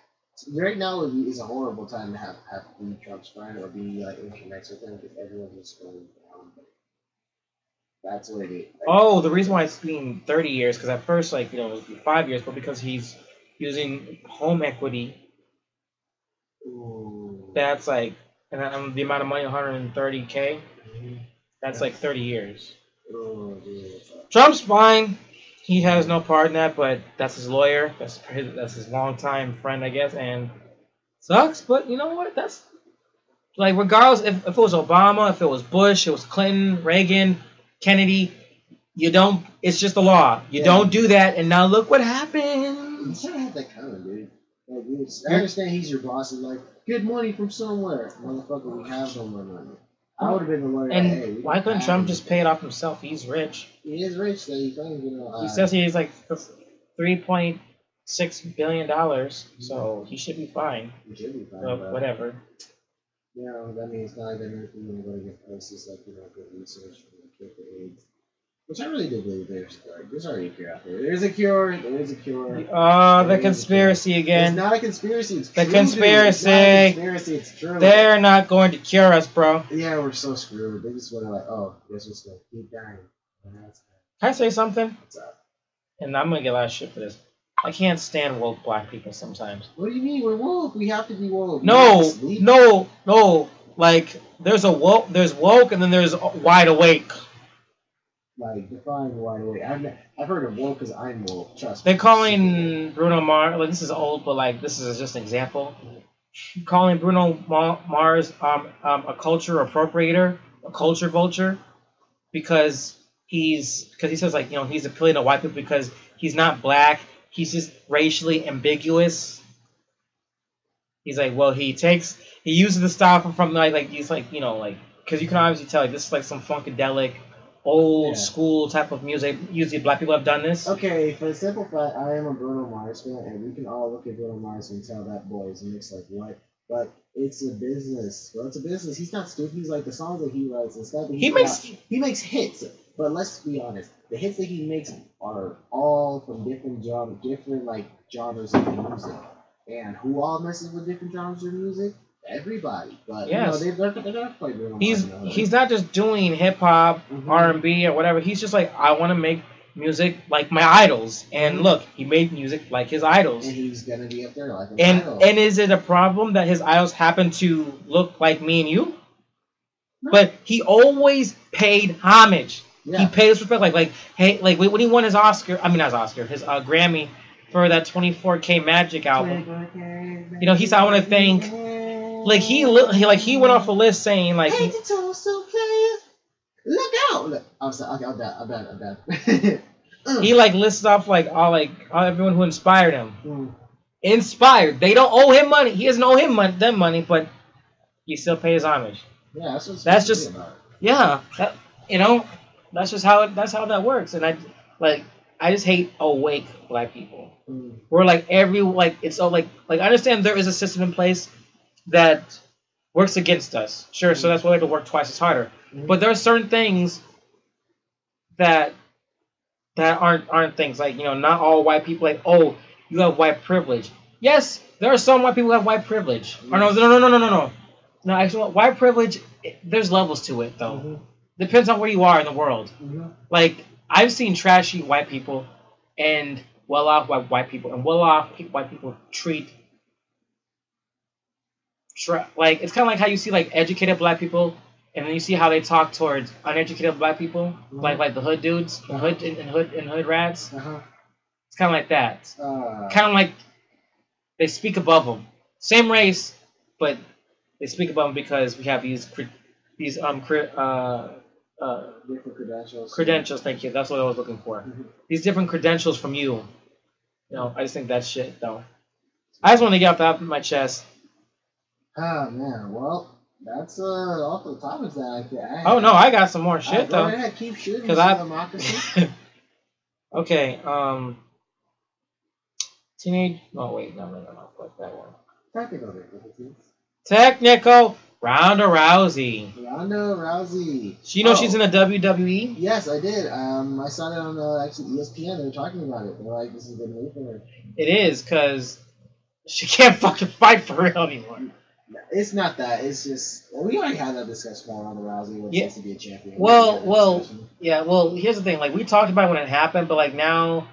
Right now would is a horrible time to have have be Trump's friend or be like in connects with him because everyone's just going down. That's what it is. Like, Oh, the reason why it's been 30 years, because at first, like, you know, it be five years, but because he's using home equity, ooh. that's like, and um, the amount of money, 130K, Mhm. that's like 30 years. Oh, dude. Trump's fine. He has no part in that, but that's his lawyer. That's his, that's his longtime friend, I guess, and sucks. But you know what? That's like regardless if, if it was Obama, if it was Bush, it was Clinton, Reagan, Kennedy. You don't. It's just the law. You Yeah. don't do that, and now look what You happens. can't have that coming, dude. Like, I understand he's your boss and like, good money from somewhere. Motherfucker, we have no money. I would have been the lawyer. And like, hey, why couldn't Trump just pay it off himself? He's rich. He is rich, so he even know. He says he's like three point six billion dollars, so he should be fine. he should be fine. But, whatever. You know, that means not even if you want to go to get places like, you know, good research the AIDS. Which I really do believe there's like, there's already a cure out there. There's a cure. There is a cure. Oh, the conspiracy again. It's not a conspiracy. It's The true, dude. It's not a conspiracy. conspiracy. It's true. They're not going to cure us, bro. Yeah, we're so screwed. They just want to like, oh, guess what's gonna keep dying. Can I say something? what's up. And I'm gonna get a lot of shit for this. I can't stand woke black people sometimes. What do you mean? We're woke. We have to be woke. No, have to sleep. no, no. Like there's a woke, there's woke, and then there's wide awake. Like define wide awake. I've ne- I've heard of woke because I'm woke. Trust me. They're calling Bruno Mars. Like this is old, but like this is just an example. Calling Bruno Ma- Mars um, um, a culture appropriator, a culture vulture, because he's because he says like you know he's appealing to white people because he's not black. He's just racially ambiguous. He's like, well, he takes he uses the style from, from like like he's like you know like because you can obviously tell like this is like some funkadelic, old Yeah. school type of music. Usually black people have done this. Okay, for the simple fact, I am a Bruno Mars fan, and we can all look at Bruno Mars and tell that boy is mixed like what. But it's a business. Well, it's a business. He's not stupid. He's like the songs that he writes and stuff. That He makes out, he makes hits. But let's be honest, the hits that he makes are all from different genres, different like genres of music. And who all messes with different genres of music? Everybody. But Yes. you know, they're, they're gonna play Bruno he's Mars. now. he's not just doing hip hop, Mhm. R and B, or whatever. He's just like I want to make music like my idols. And Mhm. look, he made music like his idols. and he's gonna be up there like an And idol. and is it a problem that his idols happen to look like me and you? But he always paid homage. He paid us respect. Like like hey like when he won his Oscar, I mean not his Oscar, his uh, Grammy for that 24K Magic album. You know, he's- I wanna thank- Like he, li- he like he went off a list saying like he, Hate to toss player. Look out! Look, I'm sorry. Okay, I'm bad. I'm bad. I'm bad. Mm. he like lists off like all like all, everyone who inspired him. Mm. Inspired. They don't owe him money. He doesn't owe him money, them money, but he still pays homage. Yeah, that's what it's That's just-. Yeah, that, you know, that's just how it, that's how that works. And I like I just hate awake black people. Mm. Where like every like it's all like like I understand there is a system in place, that works against us. Sure, so that's why we have to work twice as harder. Mhm. But there are certain things that that aren't aren't things like you know not all white people like oh you have white privilege. Yes, there are some white people who have white privilege. Or no, no, no, no, no, no, no. No, actually, white privilege. it- There's levels to it though. Mhm. Depends on where you are in the world. Mhm. Like I've seen trashy white people and well-off white white people, and well-off white people treat like it's kind of like how you see like educated black people, and then you see how they talk towards uneducated black people, like like the hood dudes, and hood and, and hood and hood rats. Uh-huh. It's kind of like that. Uh, Kind of like they speak above them. Same race, but they speak above them because we have these these um uh uh different credentials. credentials. Thank you. That's what I was looking for. Mhm. These different credentials from you. You know, I just think that's shit though. I just want to get off of my chest. Oh man, well, that's uh off the topics that I. I Oh no, I got some more Uh, shit go though. ahead, keep shooting. 'Cause I- Lamocracy. okay, um, teenage. Oh wait, no, no, no, no, fuck that one. Technical difficulties. Technical Ronda Rousey. Ronda Rousey. She, you know Oh, she's in the? WWE. Yes, I did. Um, I saw it on uh, actually ESPN. They were talking about it. They're like, "This is a good move for her." It is because she can't fucking fight for real anymore. It's not that. It's just we already had that discussion about Ronda Rousey when Yeah. to be a champion. We Well, well, discussion. Yeah, well, here's the thing. Like we talked about when it happened, but like now,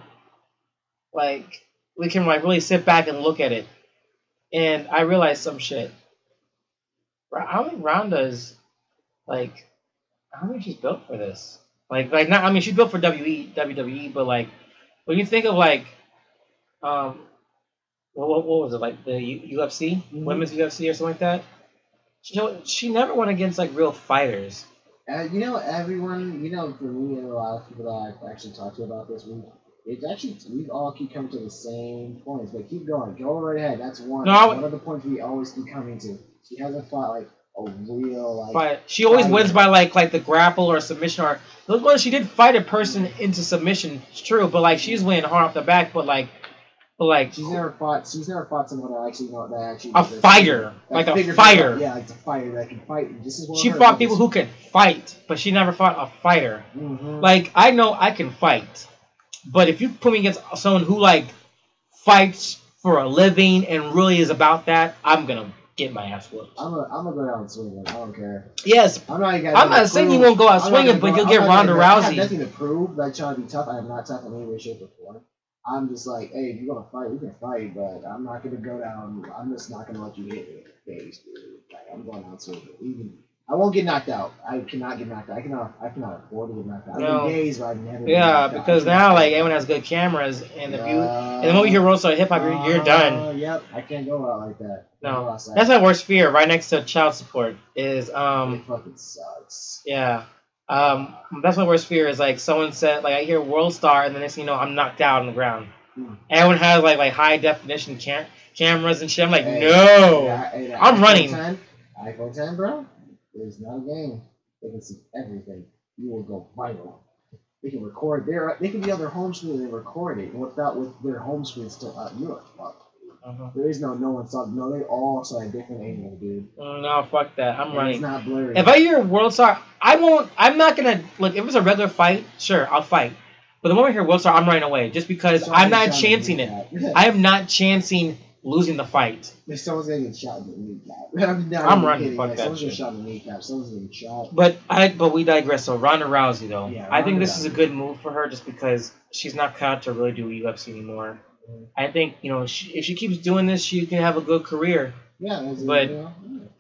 like we can like really sit back and look at it, and I realized some shit. I don't think Ronda's like, I don't think she's built for this. Like, like not. I mean, she's built for WWE, WWE, but like when you think of like, um, what what, was it like the U- UFC, Mhm. women's UFC or something like that? She she never went against like real fighters. Uh, you know, everyone, you know, for me and a lot of people that I've actually talked to about this, we it's actually we all keep coming to the same points. But keep going, go right ahead. That's one. No, I- one of the points we always keep coming to. She hasn't fought like a real like. But she always wins by like like the grapple or submission or those ones she did fight a person into submission. It's true, but like she's winning hard off the back. But like, like She's never fought. She's never fought someone that actually know that actually. a fighter, like a figure- fighter. Yeah, like a fighter that can fight. This is She fought people who could fight, but she never fought a fighter. Mhm. Like I know I can fight, but if you put me against someone who like fights for a living and really is about that, I'm gonna get my ass whooped. I'm gonna, I'm gonna go down swinging. I don't care. Yes, I'm not. Gonna I'm not saying you won't go out I'm swinging, gonna but you'll I'm get Ronda gonna- I have Rousey. nothing to prove. Like trying to be tough. I am not tough in any way, shape, or form. I'm just like, hey, if you're gonna fight, we can fight, but I'm not gonna go down. I'm just not gonna let you hit me in the face, dude. Like, I'm going out swinging. Even I won't get knocked out. I cannot get knocked out. I cannot. I cannot afford to get knocked out. I've No. been days where I've never. Yeah, out. because I now like everyone has good cameras, and if you Uh, and the moment you hear World Star Hip Hop, you're, you're done. uh, Yep, I can't go out like that. No. Can't go outside. That's my worst fear, right next to child support. Is um. it fucking sucks. yeah, um that's my worst fear. Is like someone said like I hear World Star, and the next thing you know I'm knocked out on the ground. Hmm. Everyone has like like high definition cam- cameras and shit. I'm like Hey, no. Yeah, hey, the I'm iPhone running. 10, iPhone 10, bro. It's not a game. They can see everything. You will go viral. They can record. Their, they can be on their home screen and they record it. Without with their home screen still up, you're. Uh-huh. There is no no one saw. No, they all saw a different angle, dude. Mm, No, fuck that. I'm And running. It's not blurry. If I hear World Star, I won't. I'm not gonna look. If it's a regular fight, sure, I'll fight. But the moment I hear World Star, I'm running away, just because Someone's I'm not shot in the chancing it. I am not chancing losing the fight. If someone's gonna get shot in the kneecap. I'm, not I'm running, kidding. fuck Like, that someone's shit. getting shot in the kneecap. Someone's gonna get shot. But I but we digress. So Ronda Rousey though, Yeah, I think Ronda this is a good move for her just because she's not cut out to really do UFC anymore. I think you know she, if she keeps doing this, she can have a good career. Yeah, But- yeah.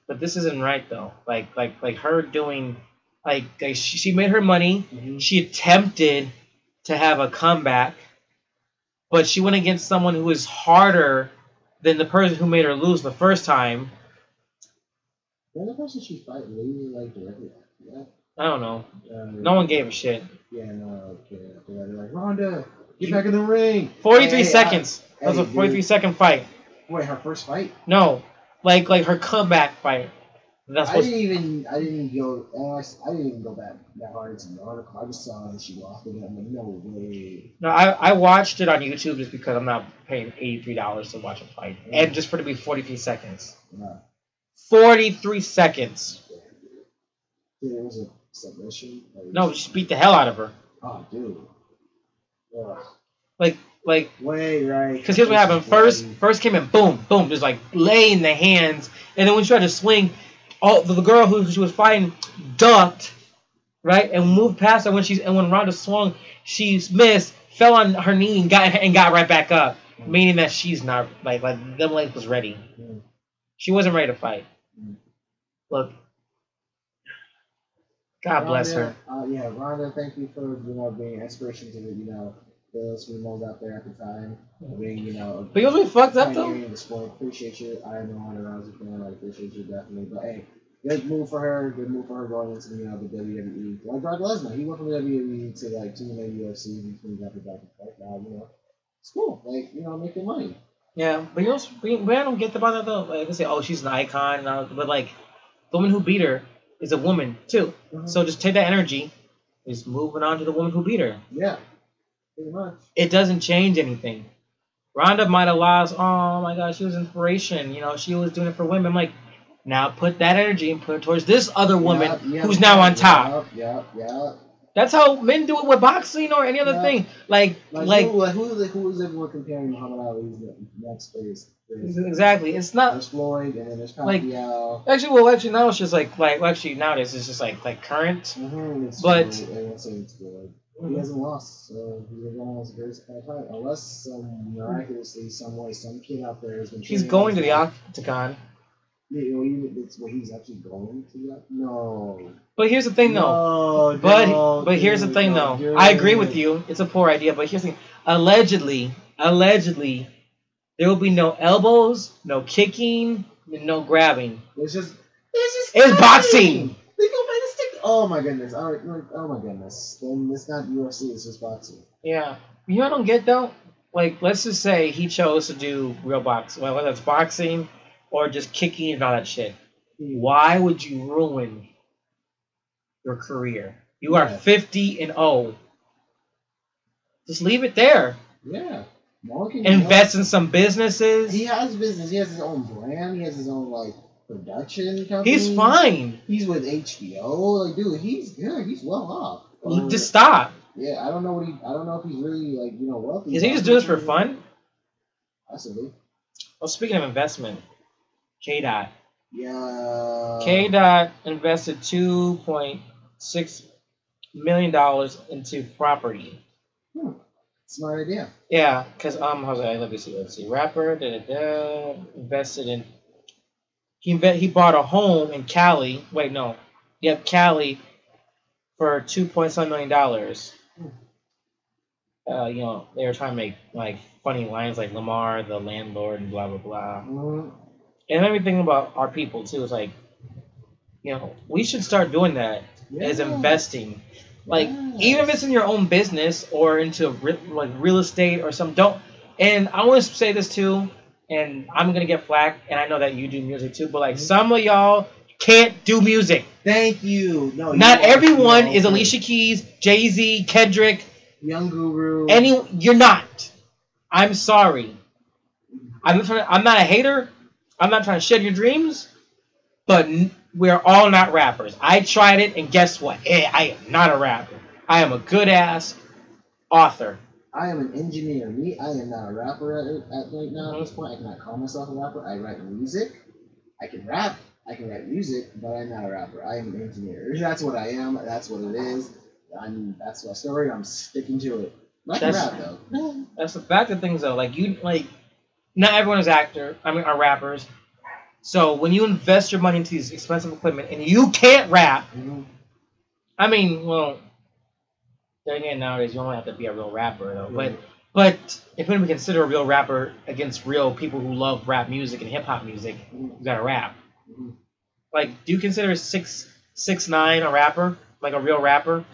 But this isn't right though. Like like like her doing like, like she, she made her money. Mhm. She attempted to have a comeback, but she went against someone who is harder than the person who made her lose the first time. The other person she fight like directly after that. I don't know. Um, No one gave a shit. Yeah, no, okay. They're like, Ronda, get back in the ring. 43 Hey, I- seconds. that was hey, a 43 dude. second fight. Wait, her first fight? No, like like her comeback fight. That's I didn't even, I didn't even go, I, didn't even go that, that hard into the article. I just saw that she lost it. I'm like, no way. No, I, I watched it on YouTube just because I'm not paying eighty three dollars to watch a fight, and just for it to be 43 seconds. Yeah. 43 seconds. Dude, it was a submission. Like, No, just beat the hell out of her. Oh, dude. Like, like, Way right. because here's what happened. First, first came in, boom, boom, just like laying the hands, and then when she tried to swing, all the, girl who she was fighting ducked, right, and moved past her. When she's and when Ronda swung, she missed, fell on her knee, and got and got right back up, meaning that she's not like like them legs was ready. Mm. She wasn't ready to fight. Mm. Look, God bless her. Uh, yeah, Ronda, thank you for you know being inspiration to the you know the females out there at the time, being you know. But you know what's fucked up though? the sport. Appreciate you. I am a Ronda Rousey fan. I appreciate you definitely. But hey, good move for her. Good move for her going into you know the WWE. Like Brock Lesnar, he went from the WWE to like TNA UFC. He's been back and back and forth. Now you know it's cool. Like you know making money. Yeah, but you know, we, we I don't get about that though. Like they say, oh, she's an icon, and but like the woman who beat her is a woman too. Mm-hmm. So just take that energy, is moving on to the woman who beat her. yeah, pretty much. It doesn't change anything. Ronda might have lost. Oh my gosh, she was inspiration. You know, she was doing it for women. I'm like, now put that energy and put it towards this other woman Yep, yep, who's now on top. Yep, yep, yep. That's how men do it with boxing or any other Yeah. thing. Like, Like, like, who, like who, who is everyone comparing Muhammad Ali's the next face? Exactly. It's not there's Floyd, and there's Like- Pacquiao. actually. Well, actually now it's just like like well, actually nowadays it's just like like current. Mm-hmm, it's But- true. He hasn't lost, so he's one of the greatest of all time. Unless some miraculously, some way, some kid out there has been. He's going to the life. octagon. Yeah, well, even it's what he's actually going to the. No. But here's the thing, though. No, But no, but here's the thing, no, though. I agree with you. It's a poor idea. But here's the thing. Allegedly, allegedly, there will be no elbows, no kicking, and no grabbing. It's just. It's just. It's boxing. They go by the stick. Oh my goodness. All right. like, Oh my goodness. Then it's not UFC. It's just boxing. Yeah. You know what I don't get though? Like, let's just say he chose to do real boxing, well, whether it's boxing or just kicking and all that shit. Mm. Why would you ruin your career? You are 50 and 0. Just leave it there. Yeah. Invest in some businesses. He has business. He has his own brand. He has his own like production company. He's fine. He's with HBO. Like, dude, he's good. He's well off. Just stop. yeah, I don't know what he. I don't know if he's really like you know wealthy. Is he just doing this for fun? Possibly. Well, speaking of investment, K Dot. Yeah. K Dot invested two point six million dollars into property. Hmm. Smart idea. Yeah, because um, how's that? Let me see. Let's see. Rapper da da da invested in. He he bought a home in Cali. Wait, no. Yep, Cali, for two point seven million dollars. Uh, you know, they were trying to make like funny lines like Lamar, the landlord, and blah blah blah. Mhm. And it made me think about our people too. is like, you know, we should start doing that as investing. Like even if it's in your own business or into re- like real estate or some don't. And I want to say this too, and I'm gonna get flack, and I know that you do music too, but like mm-hmm. some of y'all can't do music. Thank you. No. Not are- everyone is Alicia Keys, Jay Z, Kendrick. Young Guru. Any, you're not. I'm sorry. I'm not, to, I'm not a hater. I'm not trying to shed your dreams, but we're all not rappers. I tried it, and guess what? I am not a rapper. I am a good ass author. I am an engineer. Me, I am not a rapper at, at right now. At this point, I cannot call myself a rapper. I write music. I can rap. I can write music, but I'm not a rapper. I am an engineer. That's what I am. That's what it is. I'm. That's my story. I'm sticking to it. I can That's- rap though. That's the fact of things, though. Like you, like not everyone is actor. I mean, are rappers. So when you invest your money into these expensive equipment and you can't rap, Mhm. I mean, well, then again, nowadays you only have to be a real rapper, though. But Yeah. but if we consider a real rapper against real people who love rap music and hip hop music, you gotta rap. Mhm. Like, do you consider six six nine a rapper? Like a real rapper?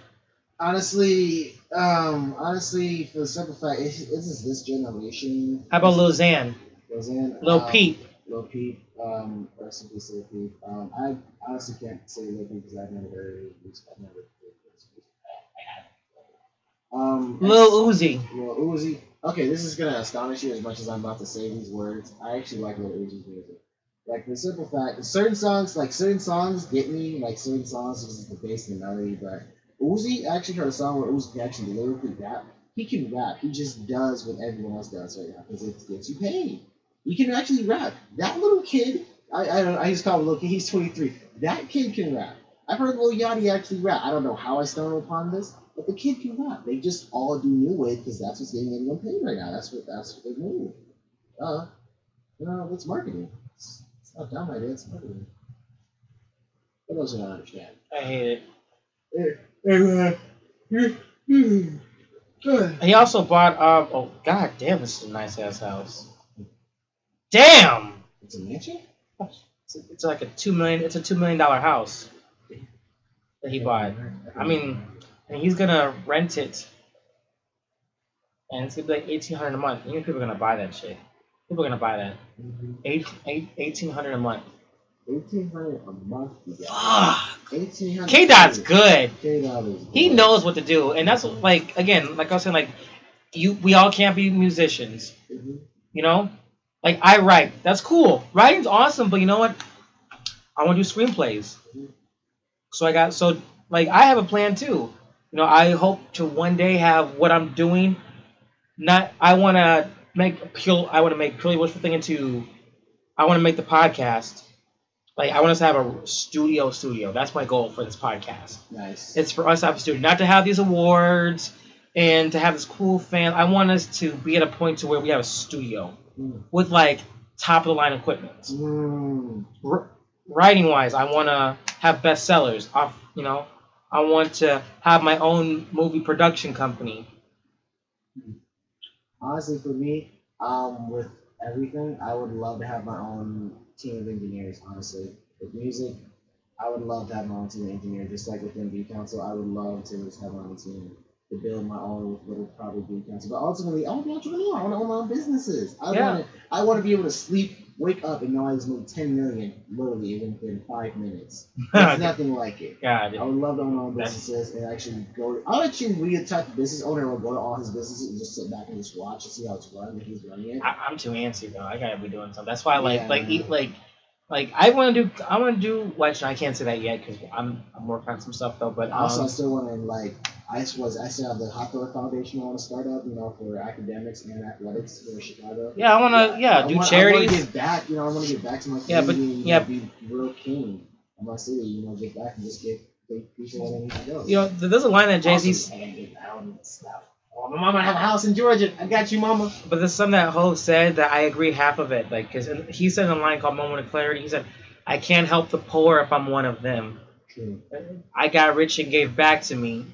Honestly, um, honestly, for the simple fact, it's, it's just this generation. How about Lil Xan, Roseanne? Lil um, Peep? Lil Peep, um, rest in peace, Lil Peep. Um, I honestly can't say Lil Peep because I've never heard his music. I've never heard his music. I haven't. Um, Lil Uzi. Lil Uzi. Okay, this is gonna astonish you as much as I'm about to say these words. I actually like Lil Uzi's music. Like the simple fact, certain songs, like certain songs get me, like certain songs because it's the bass and the melody. But Uzi actually heard a song where Uzi can actually lyrically rap. He can rap. He just does what everyone else does right now because it gets you paid. He can actually rap. That little kid, I I, don't, I just call him little kid. He's 23. That kid can rap. I've heard Lil Yachty actually rap. I don't know how I stumbled upon this, but the kid can rap. They just all do new wave because that's what's getting everyone paid right now. That's what that's what they move. Uh, you know, it's marketing. It's, it's not dumb idea. It's marketing. What else do I understand? I hate it. Hey. He also bought um oh god damn this is a nice ass house. Damn! It's a mansion. It's, it's like a two million it's a two million dollar house that he bought. I mean and he's gonna rent it and it's gonna be like eighteen hundred a month. You know people are gonna buy that shit. People are gonna buy that. Eight, eight, 1800 a month. eighteen hundred a month. Eighteen hundred. K Dot's good. K Dot is. He knows what to do. And that's what, like again, like I was saying, like you we all can't be musicians. Mhm. You know? Like I write. That's cool. Writing's awesome, but you know what? I want to do screenplays. So I got so like I have a plan too. You know, I hope to one day have what I'm doing. Not I want to make pure. I want to make purely wishful thing into. I want to make the podcast. Like I want us to have a studio. Studio. That's my goal for this podcast. Nice. It's for us to have a studio, not to have these awards and to have this cool fan. I want us to be at a point to where we have a studio Mm. with like top of the line equipment. Mm. R- writing wise, I want to have bestsellers. Off, you know, I want to have my own movie production company. Honestly, for me, um, with everything, I would love to have my own team of engineers. Honestly, with music, I would love to have my own team of engineers. Just like with MB Council, I would love to just have my own team to build my own little probably B Council. But ultimately, I want to be entrepreneur. I want to own my own businesses. I Yeah. want to. I want to be able to sleep, wake up, and know I just made ten million literally within five minutes. There's nothing like it. God, I would love to own my own businesses and actually go. I'll actually be the type of business owner who will go to all his businesses and just sit back and just watch and see how it's run if he's running it. I, I'm too antsy though. I gotta be doing something. That's why, like, Yeah. like eat like. Like I want to do, I want to do. Well, I can't say that yet because I'm I'm working on some stuff though. But also, I um, still want to like. I was I still have the Hawthorne Foundation I want to start up, you know, for academics and athletics for Chicago. yeah, I want to yeah I do want, I charities. want to give back, you know. I want to give back to my Yeah, but- community. yeah. and be real king of my city. You know, give back and just give, people what they need to go. you know, there's a line that Jay Z Also, and get out and stuff. Oh, my mama have a house in Georgia. I got you, mama. But there's something that Hov said that I agree half of it. Like, cause he said in a line called "Moment of Clarity," he said, "I can't help the poor if I'm one of them. True. I got rich and gave back to me."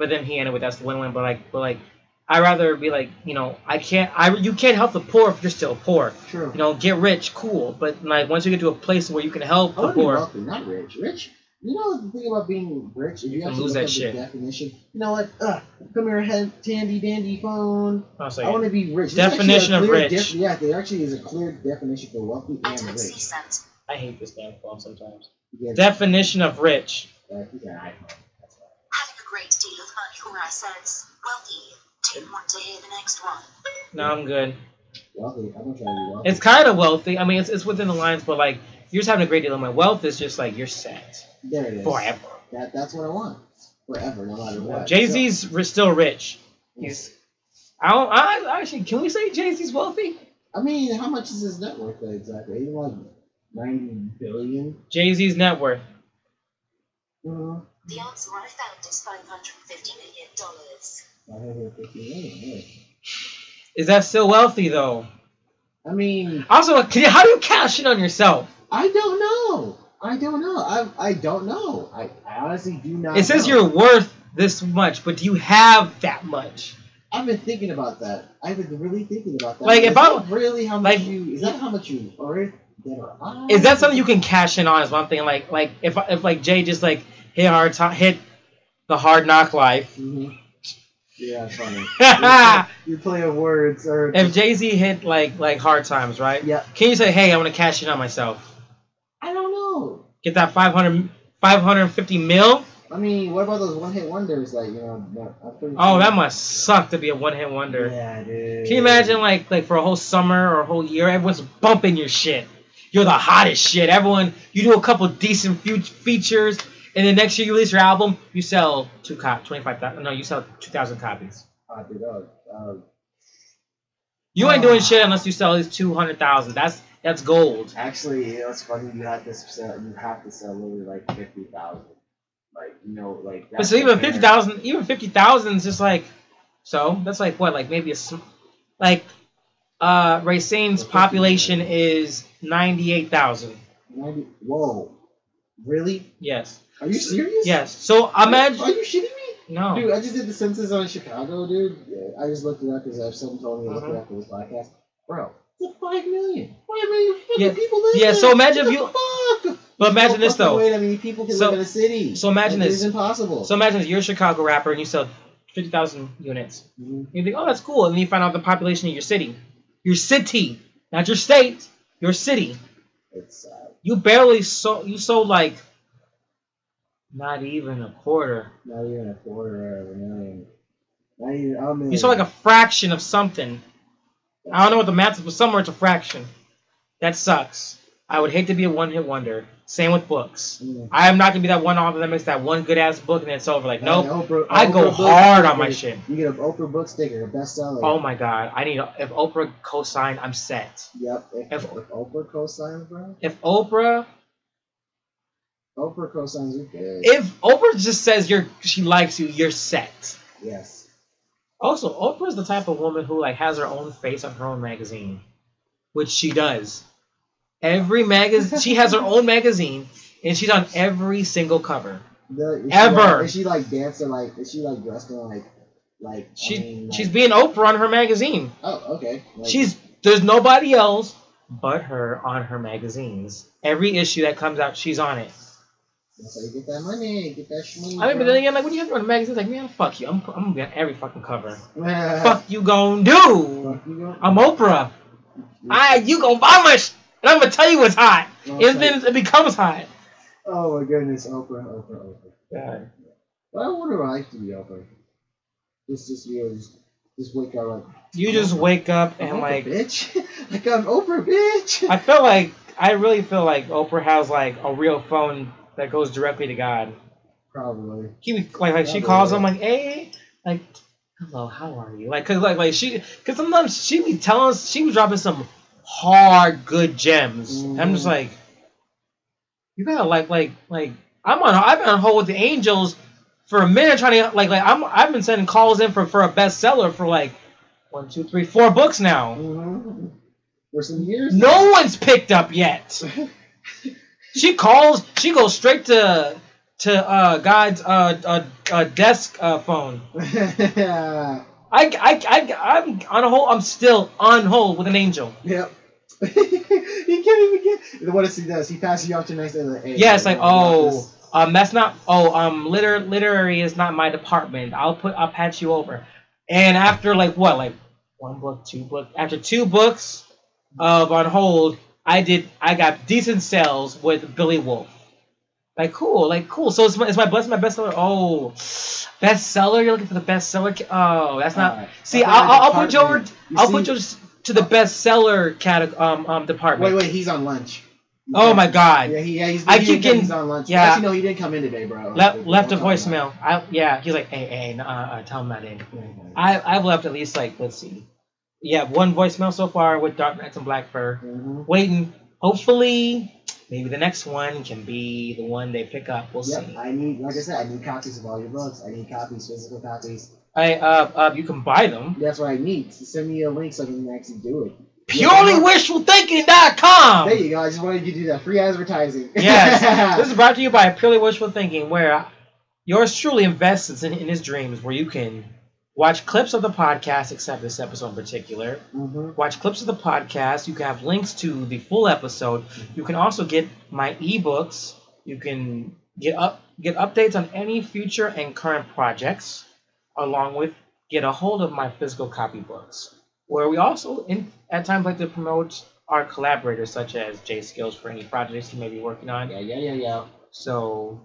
But then he ended with, "That's the win-win." But like, but like, I rather be like, you know, I can't. I you can't help the poor if you're still poor. True. You know, get rich, cool. But like, once you get to a place where you can help I the want to be poor, wealthy, not rich. Rich. You know the thing about being rich? If you, have to lose look that up shit. the definition, you know what? Uh, come here, head, tandy dandy phone. I'll I want to be rich. There's actually a Definition of rich. def- yeah, there actually is a clear definition for wealthy and Item C rich. sent. I hate this damn phone sometimes. Yeah, Definition of rich. uh, great deal of money where I says, wealthy. Didn't want to hear the next one. No, I'm good. Wealthy. I'm gonna to be wealthy. It's kind of wealthy. I mean, it's, it's within the lines, but like you're just having a great deal of money. Wealth is just like you're set there it is. forever. That that's what I want. Forever, no matter what. Jay Z's r still rich. So- He's. I don't. I actually can we say Jay Z's wealthy? I mean, how much is his net worth exactly? He's like ninety billion. Jay Z's net worth. Uh-huh. The answer I found is $550 million. 550 million, yeah. Is that still wealthy though? I mean, Also, can you, how do you cash in on yourself? I don't know. I don't know. I I don't know. I, I honestly do not. It says know. you're worth this much, but do you have that much? I've been thinking about that. I've been really thinking about that. Like, Is if that I- really how much like- you is that how much you or dead or alive? Is that something you can cash in on? Is one thing. Like, like if if like Jay just like hit hard to- hit the hard knock life. Mhm. Yeah, funny. you play of words or if Jay Z hit like like hard times, right? yeah. Can you say, hey, I want to cash in on myself? I don't know. Get that 500, 550 mil? I mean, what about those one hit wonders? Like you know, that- Oh, that must suck to be a one hit wonder. Yeah, dude. Can you imagine like like for a whole summer or a whole year, everyone's bumping your shit? you're the hottest shit. Everyone, you do a couple decent fe- features, and then next year you release your album, you sell two cop, twenty five thousand. No, you sell two thousand copies. Uh, dude, uh, uh, You ain't doing shit unless you sell at least two hundred thousand. That's that's gold. actually, you know, it's funny. You have to sell. You have to sell literally like fifty thousand. Like you know, like. But so even fifty thousand, even fifty thousand is just like, so that's like what, like maybe a, like, uh, Racine's population is ninety eight thousand. 90 Whoa, really? Yes. Are you serious? Yes. So imagine. Are you shitting me? No. Dude, I just did the census on Chicago, dude. Yeah, I just looked it up because I've someone told me to look Mhm. it up for this podcast. Bro, it's like five million. Five million fucking Yeah. people live Yeah, there. so imagine What if the you- Fuck? But imagine this though. way that many people can So- live in a city. so imagine this. It's impossible. So imagine you're a Chicago rapper and you sell fifty thousand units. Mhm. You think, oh, that's cool, and then you find out the population of your city, your city, not your state, your city. it's sad. You barely sold. You sold like not even a quarter. Not even a quarter of a million. Not even a million. You saw like a fraction of something. I don't know what the math is, but somewhere it's a fraction. That sucks. I would hate to be a one-hit wonder. Same with books. Mm. I am not gonna be that one author that makes that one good ass book and then it's over. Like, nope. Oprah- I go Oprah book hard on my shit. You get an Oprah book sticker, a bestseller. Oh my god, I need a, if Oprah co-signed, I'm set. Yep. If, If- if, Oprah co-signs, bro. If Oprah, Oprah co-signs, if Oprah just says you're she likes you, you're set. yes. Also, Oprah's the type of woman who like has her own face on her own magazine, which she does. Every magazine, she has her own magazine, and she's on every single cover. The, is she, Ever. like, is she like dancing like? Is she like dressed in like like? She I mean, like, she's being Oprah on her magazine. Oh, okay. Like, She's there's nobody else but her on her magazines. Every issue that comes out, she's on it. That's how you get that money. Get that shmoney. I mean, but then again, like when you have her on a magazine, like man, fuck you. I'm I'm gonna on every fucking cover. Fuck you gonna do? you, bro. I'm Oprah. I you gonna buy my sh- and I'm gonna tell you what's hot. Okay. And then it becomes hot. Oh my goodness, Oprah, Oprah, Oprah. God. Well, I wonder what I like to be Oprah. Just, just able to just, just wake up like. You just wake up and Oprah, like bitch, like I'm Oprah, bitch. I feel like I really feel like Oprah has like a real phone that goes directly to God. Probably. He like like she Probably, calls him like hey like hello how are you like cause like like she cause sometimes she be telling us she was dropping some hard good gems. And I'm just Mhm. like you gotta like like like I'm on I've been on hold with the Angels for a minute trying to like like I'm I've been sending calls in for for a bestseller for like one two three four books now. Mm-hmm. For some years. No one's picked up yet. She calls. She goes straight to to uh, God's uh, uh, uh, desk uh, phone. I, I, I, I'm on a hold. I'm still on hold with an angel. Yep. he can't even get. What does he does? He passes you off to the next. Like, hey, Yeah, it's like, oh, um, that's not. Oh, um, liter literary is not my department. I'll put. I'll patch you over. And after like what, like one book, two book. After two books of on hold, I did. I got decent sales with Billy Wolf. Like cool, like cool. So it's my, it's my blessing, my bestseller. Oh, bestseller. You're looking for the bestseller. Oh, that's not. Alright. See, That's I'll, I'll, I'll put you over. You I'll see- put you to the bestseller category um, um department. Wait, wait, he's on lunch. Oh my god. Yeah, he, yeah, he's. I he keep getting- He's on lunch. yeah. Actually, no, he didn't come in today, bro. left left a Don't tell him voicemail. I yeah. He's like, hey, hey, uh, uh, tell him not in. that. I I've left at least like let's see, yeah, one voicemail so far with Dark Knights and Black Fur. Mhm. Waiting. Hopefully, maybe the next one can be the one they pick up. We'll Yep, see. I need, like I said, I need copies of all your books. I need copies, physical copies. I uh, uh you can buy them. That's what I need. So send me a link so I can actually do it. PurelyWishfulThinking.com. There you go. I just wanted you to do that. Free advertising. Yes. this is brought to you by Purely Wishful Thinking, where yours truly invests in, in his dreams, where you can watch clips of the podcast, except this episode in particular. hmm Watch clips of the podcast. You can have links to the full episode. You can also get my ebooks. You can get up get updates on any future and current projects, along with get a hold of my physical copy books. Where we also in, at times like to promote our collaborators such as JaySkillz for any projects you may be working on. Yeah, yeah, yeah, yeah. So,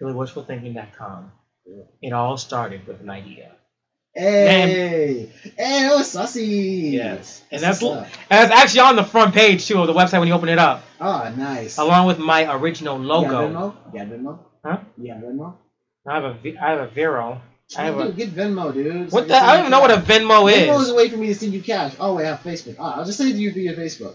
purelywishfulthinking.com. Yeah. It all started with an idea. Hey, hey, oh, sussy. Yes. And that's and that's actually on the front page too of the website when you open it up, Oh, nice. along with my original You got logo. Venmo? You got Venmo? Huh? You got Venmo? I have a V- I have a Vero. I have a get Venmo, dude. what the? I don't even know what a Venmo Venmo is Venmo is. a way for me to send you cash. Oh wait, I have Facebook. Oh, I'll just send it to you via Facebook.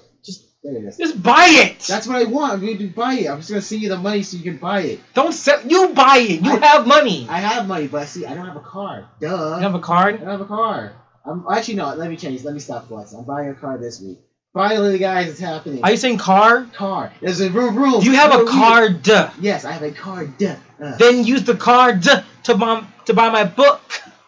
There it is. Just buy it. That's what I want. I'm going to buy it. I'm just gonna send you the money so you can buy it. Don't sell. You buy it. You I- have money. I have money, but see, I don't have a car. Duh. you have a card. I don't have a car. I'm actually no. Let me change. Let me stop flexing. I'm buying a car this week. Finally, guys, it's happening. Are you saying car? car. There's a room. room. Do you have a card? Yes, I have a car. Duh. Uh, Then use the card to buy to buy my book.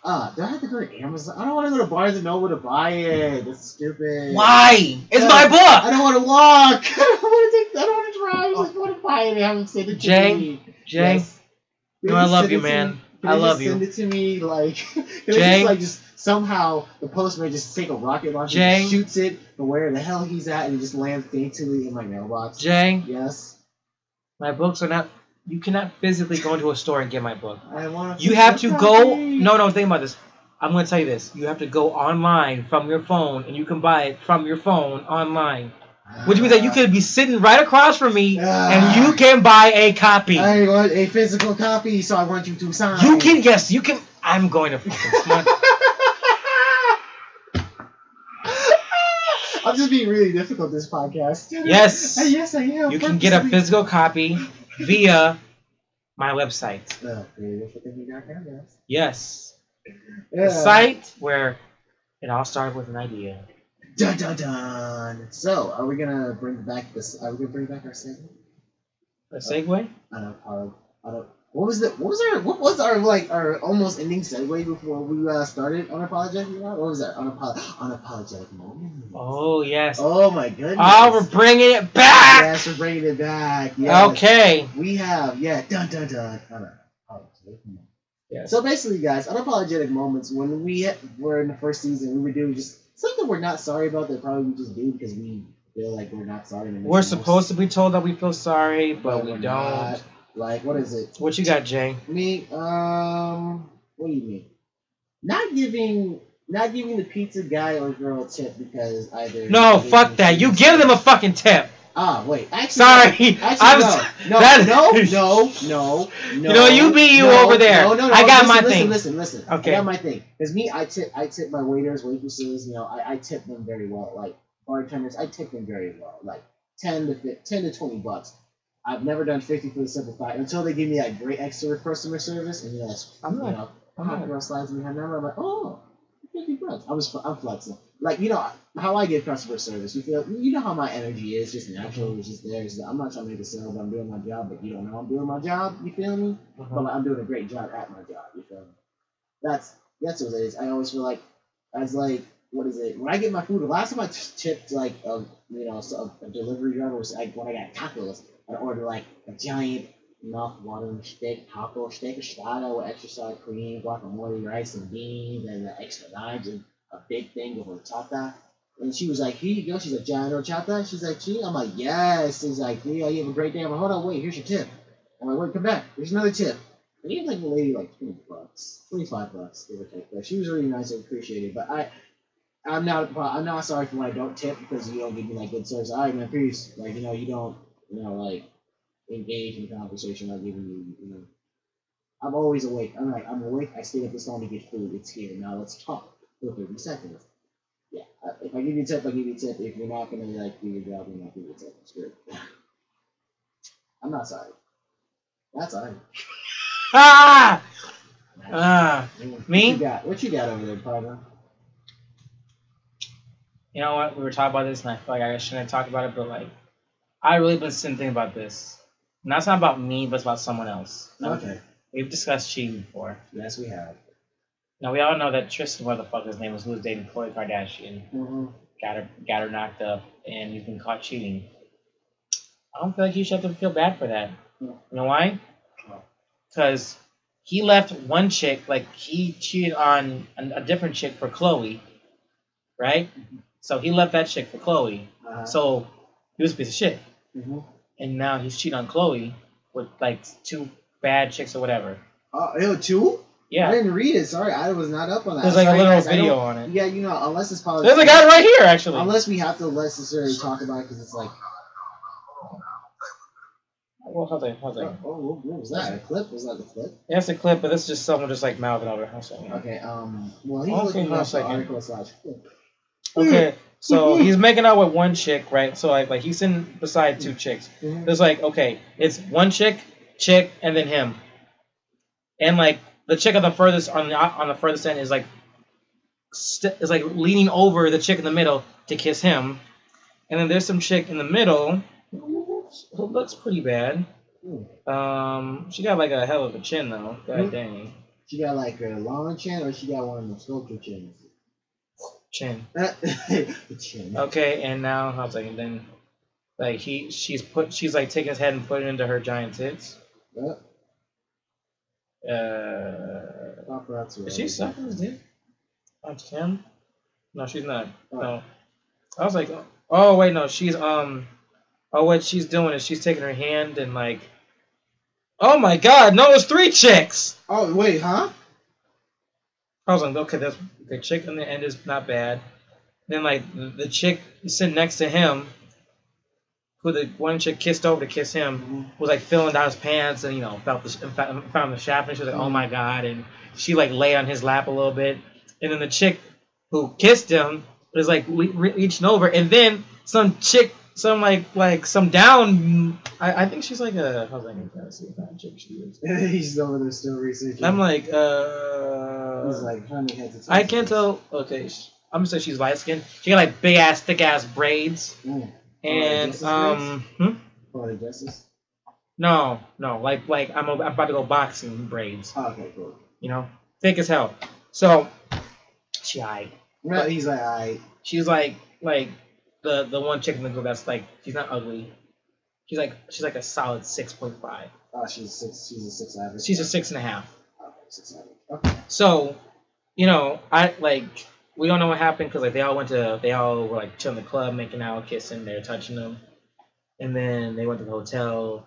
Uh, do I have to go to Amazon? I don't want to go to Barnes and Noble to buy it. That's stupid. Why? It's my I book. don't want to walk. I don't want to take. I don't want to drive. I just want to buy it and have them send it to Jay, me. Jay, Yes. know I love you, man. I love you. Send it to me, like. Can they Jay? just like just somehow the postman just take a rocket launcher, and shoots it from where the hell he's at, and it just lands daintily in my mailbox. Jay, Yes, my books are not. You cannot physically go into a store and get my book. I want. You have to go. No, no, think about this. I'm going to tell you this. You have to go online from your phone, and you can buy it from your phone online. Which means that you could be sitting right across from me, and ah. you can buy a copy. I want a physical copy, so I want you to sign. You can yes, you can. I'm going to fucking. I'm just being really difficult this podcast. Yes. Yes, I am. You can get a physical copy via my website. Yes. Yes, Yeah. the site where it all started with an idea. Dun dun dun. So, are we gonna bring back this? Are we gonna bring back our segment? A segue. I don't. I don't. What was the? What was our? What was our like our almost ending segue before we uh, started unapologetic? What was that? Unapolo- unapologetic moment. Oh yes. Oh my goodness. Oh, we're bringing it back. Yes, we're bringing it back. Yes. Okay. We have yeah. Dun dun dun. Unapologetic moment. Yes. So basically, guys, unapologetic moments when we were in the first season, we would do just something we're not sorry about that probably we just do because we feel like we're not sorry. We're supposed to be told that we feel sorry, but we we're don't. not. Like, what is it? What you got, Jay? Me, um, what do you mean? Not giving, not giving the pizza guy or girl a tip because either. No, fuck that. You give them a fucking tip. Ah, wait. Actually, Sorry. no. Actually, I'm no. No, that- no, no, no, no. know, you be you no, over there. No, no, no. I got listen, my listen, thing. Listen, listen, listen. Okay. I got my thing. Because me, I tip, I tip my waiters, waitresses. You know, I, I tip them very well. Like bartenders, I tip them very well. Like ten to ten to twenty bucks. I've never done fifty for the simple fact until they give me that great extra customer service, and you know, I'm you not- know, I'm not- girl slides me her number. I'm like, oh, 50 bucks. I was, I'm flexing. Like you know how I get customer service. You feel, you know how my energy is, just natural. It's just there. It's, I'm not trying to make a sale, but I'm doing my job. But you don't know I'm doing my job. You feel me? Uh-huh. But like, I'm doing a great job at my job. You feel me? That's that's what it is. I always feel like as like what is it? When I get my food, the last time I t- tipped like a you know so a, delivery driver was like when I got tacos. I ordered like a giant mouth-watering steak taco, steak asada with extra sour cream, guacamole, rice and beans, and the extra limes and a big thing of horchata. And she was like, "Here you go." She's like, "Giant horchata." She's like, "Gee," I'm like, "Yes." She's like, "Yeah, you have a great day." I'm like, "Hold on, wait. Here's your tip." I'm like, "Wait, come back. Here's another tip." I gave like the lady like twenty bucks, twenty five bucks, give or take. But she was really nice and appreciated. But I, I'm not, I'm not sorry for when I don't tip because you don't give me like good service. All right, man, peace. Like you know, you don't, you know, like engage in conversation. I'm giving you, you know. I'm always awake. I'm like, I'm awake. I stayed up this long to get food. It's here now. Let's talk for thirty seconds. Yeah, if I give you a tip, I give you a tip. If you're not gonna like do your job, you're not give you a tip. It's good. I'm not sorry. That's all right. Ah! Ah. What Me? you got? What you got over there, partner? You know what? We were talking about this, and I feel like I shouldn't talk about it, but like, I really been sitting thinking about this. And that's not about me, but it's about someone else. Okay. We've discussed cheating before. Yes, we have. Now we all know that Tristan, what the fuck his name is, who was dating Khloe Kardashian, Mm-hmm. got her got her knocked up, and he's been caught cheating. I don't feel like you should have to feel bad for that. No. You know why? No. Because he left one chick, like he cheated on a, a different chick for Khloe, right? Mm-hmm. So he left that chick for Khloe. Uh-huh. So he was a piece of shit, mm-hmm. and now he's cheating on Khloe with like two bad chicks or whatever. Uh, ew, two? Yeah, I didn't read it. Sorry, I was not up on that. there's like a Sorry, little guys, video on it. Yeah, you know, unless it's probably. There's a guy right here actually. Unless we have to necessarily talk about it because it's like, Well, hold on, hold oh, on. what, what was that? A clip? Was that the clip? That's a clip, but this is just someone just like mouthing over. Show. Okay. Um. Well, he's Okay, looking up the article slash clip. Okay, so he's making out with one chick, right? So like, like he's sitting beside two chicks. Mhm. There's like, okay, it's one chick, chick, and then him, and like the chick on the furthest on the on the furthest end is like st- is like leaning over the chick in the middle to kiss him, and then there's some chick in the middle who looks pretty bad. Hmm. Um, she got like a hell of a chin though. God Mhm. dang, She got like a long chin, or she got one of the sculpture chins. Chin. chin. Okay, and now I was like, and then like he she's put she's like taking his head and putting it into her giant tits. Oh, Uh, paparazzi. is she sucking his dick? On him? No, she's not. Oh. No. I was like, oh wait, no, she's um, oh what she's doing is she's taking her hand and like, oh my god, no, it's three chicks. Oh wait, huh? I was like, okay, that's the chick on the end is not bad. Then like the, chick sitting next to him, who the one chick kissed over to kiss him, was like filling down his pants and you know felt the found the shaft and she was like, oh my god, and she like lay on his lap a little bit, and then the chick who kissed him was like re- reaching over, and then some chick, some like like some down, I, I think she's like a I was like, I'm trying to see what kind chick she is. He's over there still researching. I'm like, uh, He's like, honey, head to toe. I can't tell. Okay, I'm gonna say she's light skinned. She got like big ass, thick ass braids, Mm. and um, hmm? Poetic justice. no, no, like like I'm, a, I'm about to go boxing braids. Oh, okay, cool. You know, thick as hell. So she eyed. Well, he's like, I. She's like like the the one chick in the group that's like she's not ugly. She's like she's like a solid six point five. Oh, she's six. She's a six average. She's a six and a half. Okay, six average. So, you know, I like we don't know what happened because like they all went to they all were like chilling the club, making out, kissing, they were touching them, and then they went to the hotel,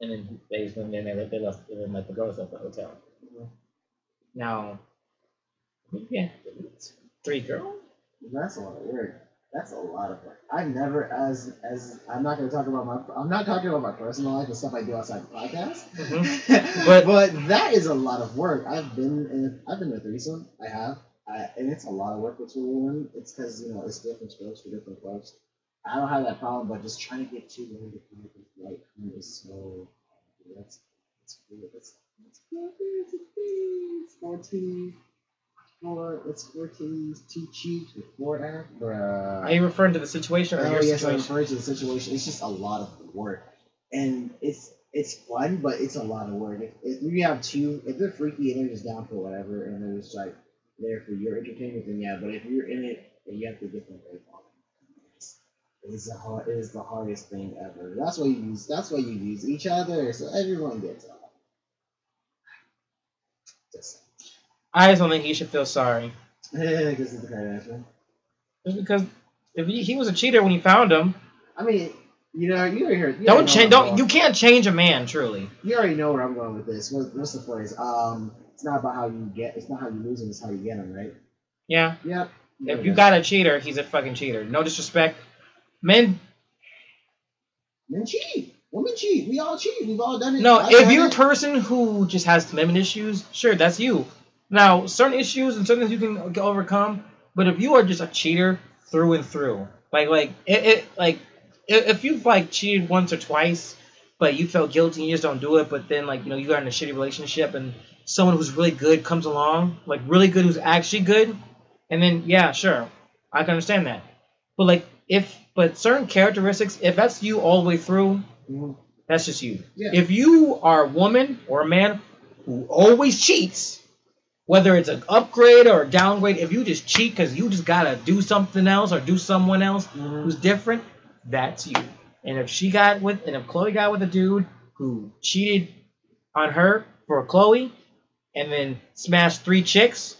and then they and then they, they left, and then like the girls left the hotel. Now, yeah, three girls. That's a lot of work. That's a lot of work. I've never, as as I'm not gonna talk about my, I'm not talking about my personal life and stuff I do outside the podcast. Mhm. but But- that is a lot of work. I've been in, I've been in a threesome. I have, I, and it's a lot of work with two women. It's because you know it's different strokes for different folks. I don't have that problem, but just trying to get two women to come with right time is so. That's that's weird. That's that's. It's a thing. It's fourteen. It's fourteen. Two cheeks with four ass. Bruh. Are you referring to the situation or Oh your yes, I'm referring to the situation. It's just a lot of work, and it's it's fun, but it's a lot of work. If, if you have two, if they're freaky and they're just down for whatever, and they're just like there for your entertainment, then yeah. But if you're in it and you have to get them right on, it's, the hard, it is the hardest thing ever. That's why you use. That's why you use each other, so everyone gets off. Just I just don't think he should feel sorry. because it's the Kardashian. Just because if he, he was a cheater when he found him, I mean, you know, you already heard. You don't change. Don't you can't change a man truly. you already know where I'm going with this. What, what's the phrase? Um, it's not about how you get. It's not how you lose them. It's how you get them, right? Yeah. Yep. If you got a cheater, he's a fucking cheater. No disrespect. Men, men cheat, women cheat. We all cheat. We've all done it. no, I've if you're a person who just has commitment issues, sure, that's you. Now, certain issues and certain things you can overcome, but if you are just a cheater through and through, like like it, it like if you've like cheated once or twice, but you felt guilty and you just don't do it, but then like you know you got in a shitty relationship and someone who's really good comes along, like really good who's actually good, and then yeah, sure, I can understand that. But like if but certain characteristics, if that's you all the way through, Mhm. that's just you. Yeah. If you are a woman or a man who always cheats, whether it's an upgrade or a downgrade, if you just cheat because you just gotta do something else or do someone else Mhm. who's different, that's you. And if she got with, and if Khloe got with a dude who cheated on her for Khloe, and then smashed three chicks,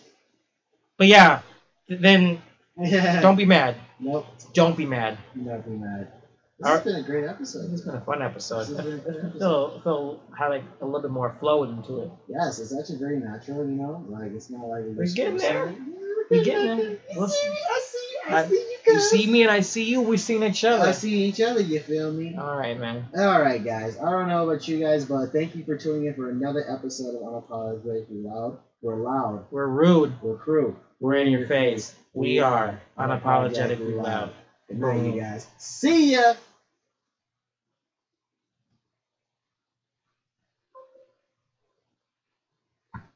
but yeah, th- then Yeah. don't be mad. Nope. Don't be mad. Don't be mad. This has been a great episode. It's been a fun episode. This has been a good episode. Feel feel had like a little bit more flow into it. Yes, it's actually very natural, you know? Like, it's not like We're getting there. We're We're getting there. I We'll see, I see, I I- see you guys. You see me and I see you. We seen each other. I see each other, you feel me? All right, man. All right, guys. I don't know about you guys, but thank you for tuning in for another episode of Unapologetically Loud. We're loud. We're rude. We're crew. We're in your face. We are unapologetically loud. Good night, you guys. See ya.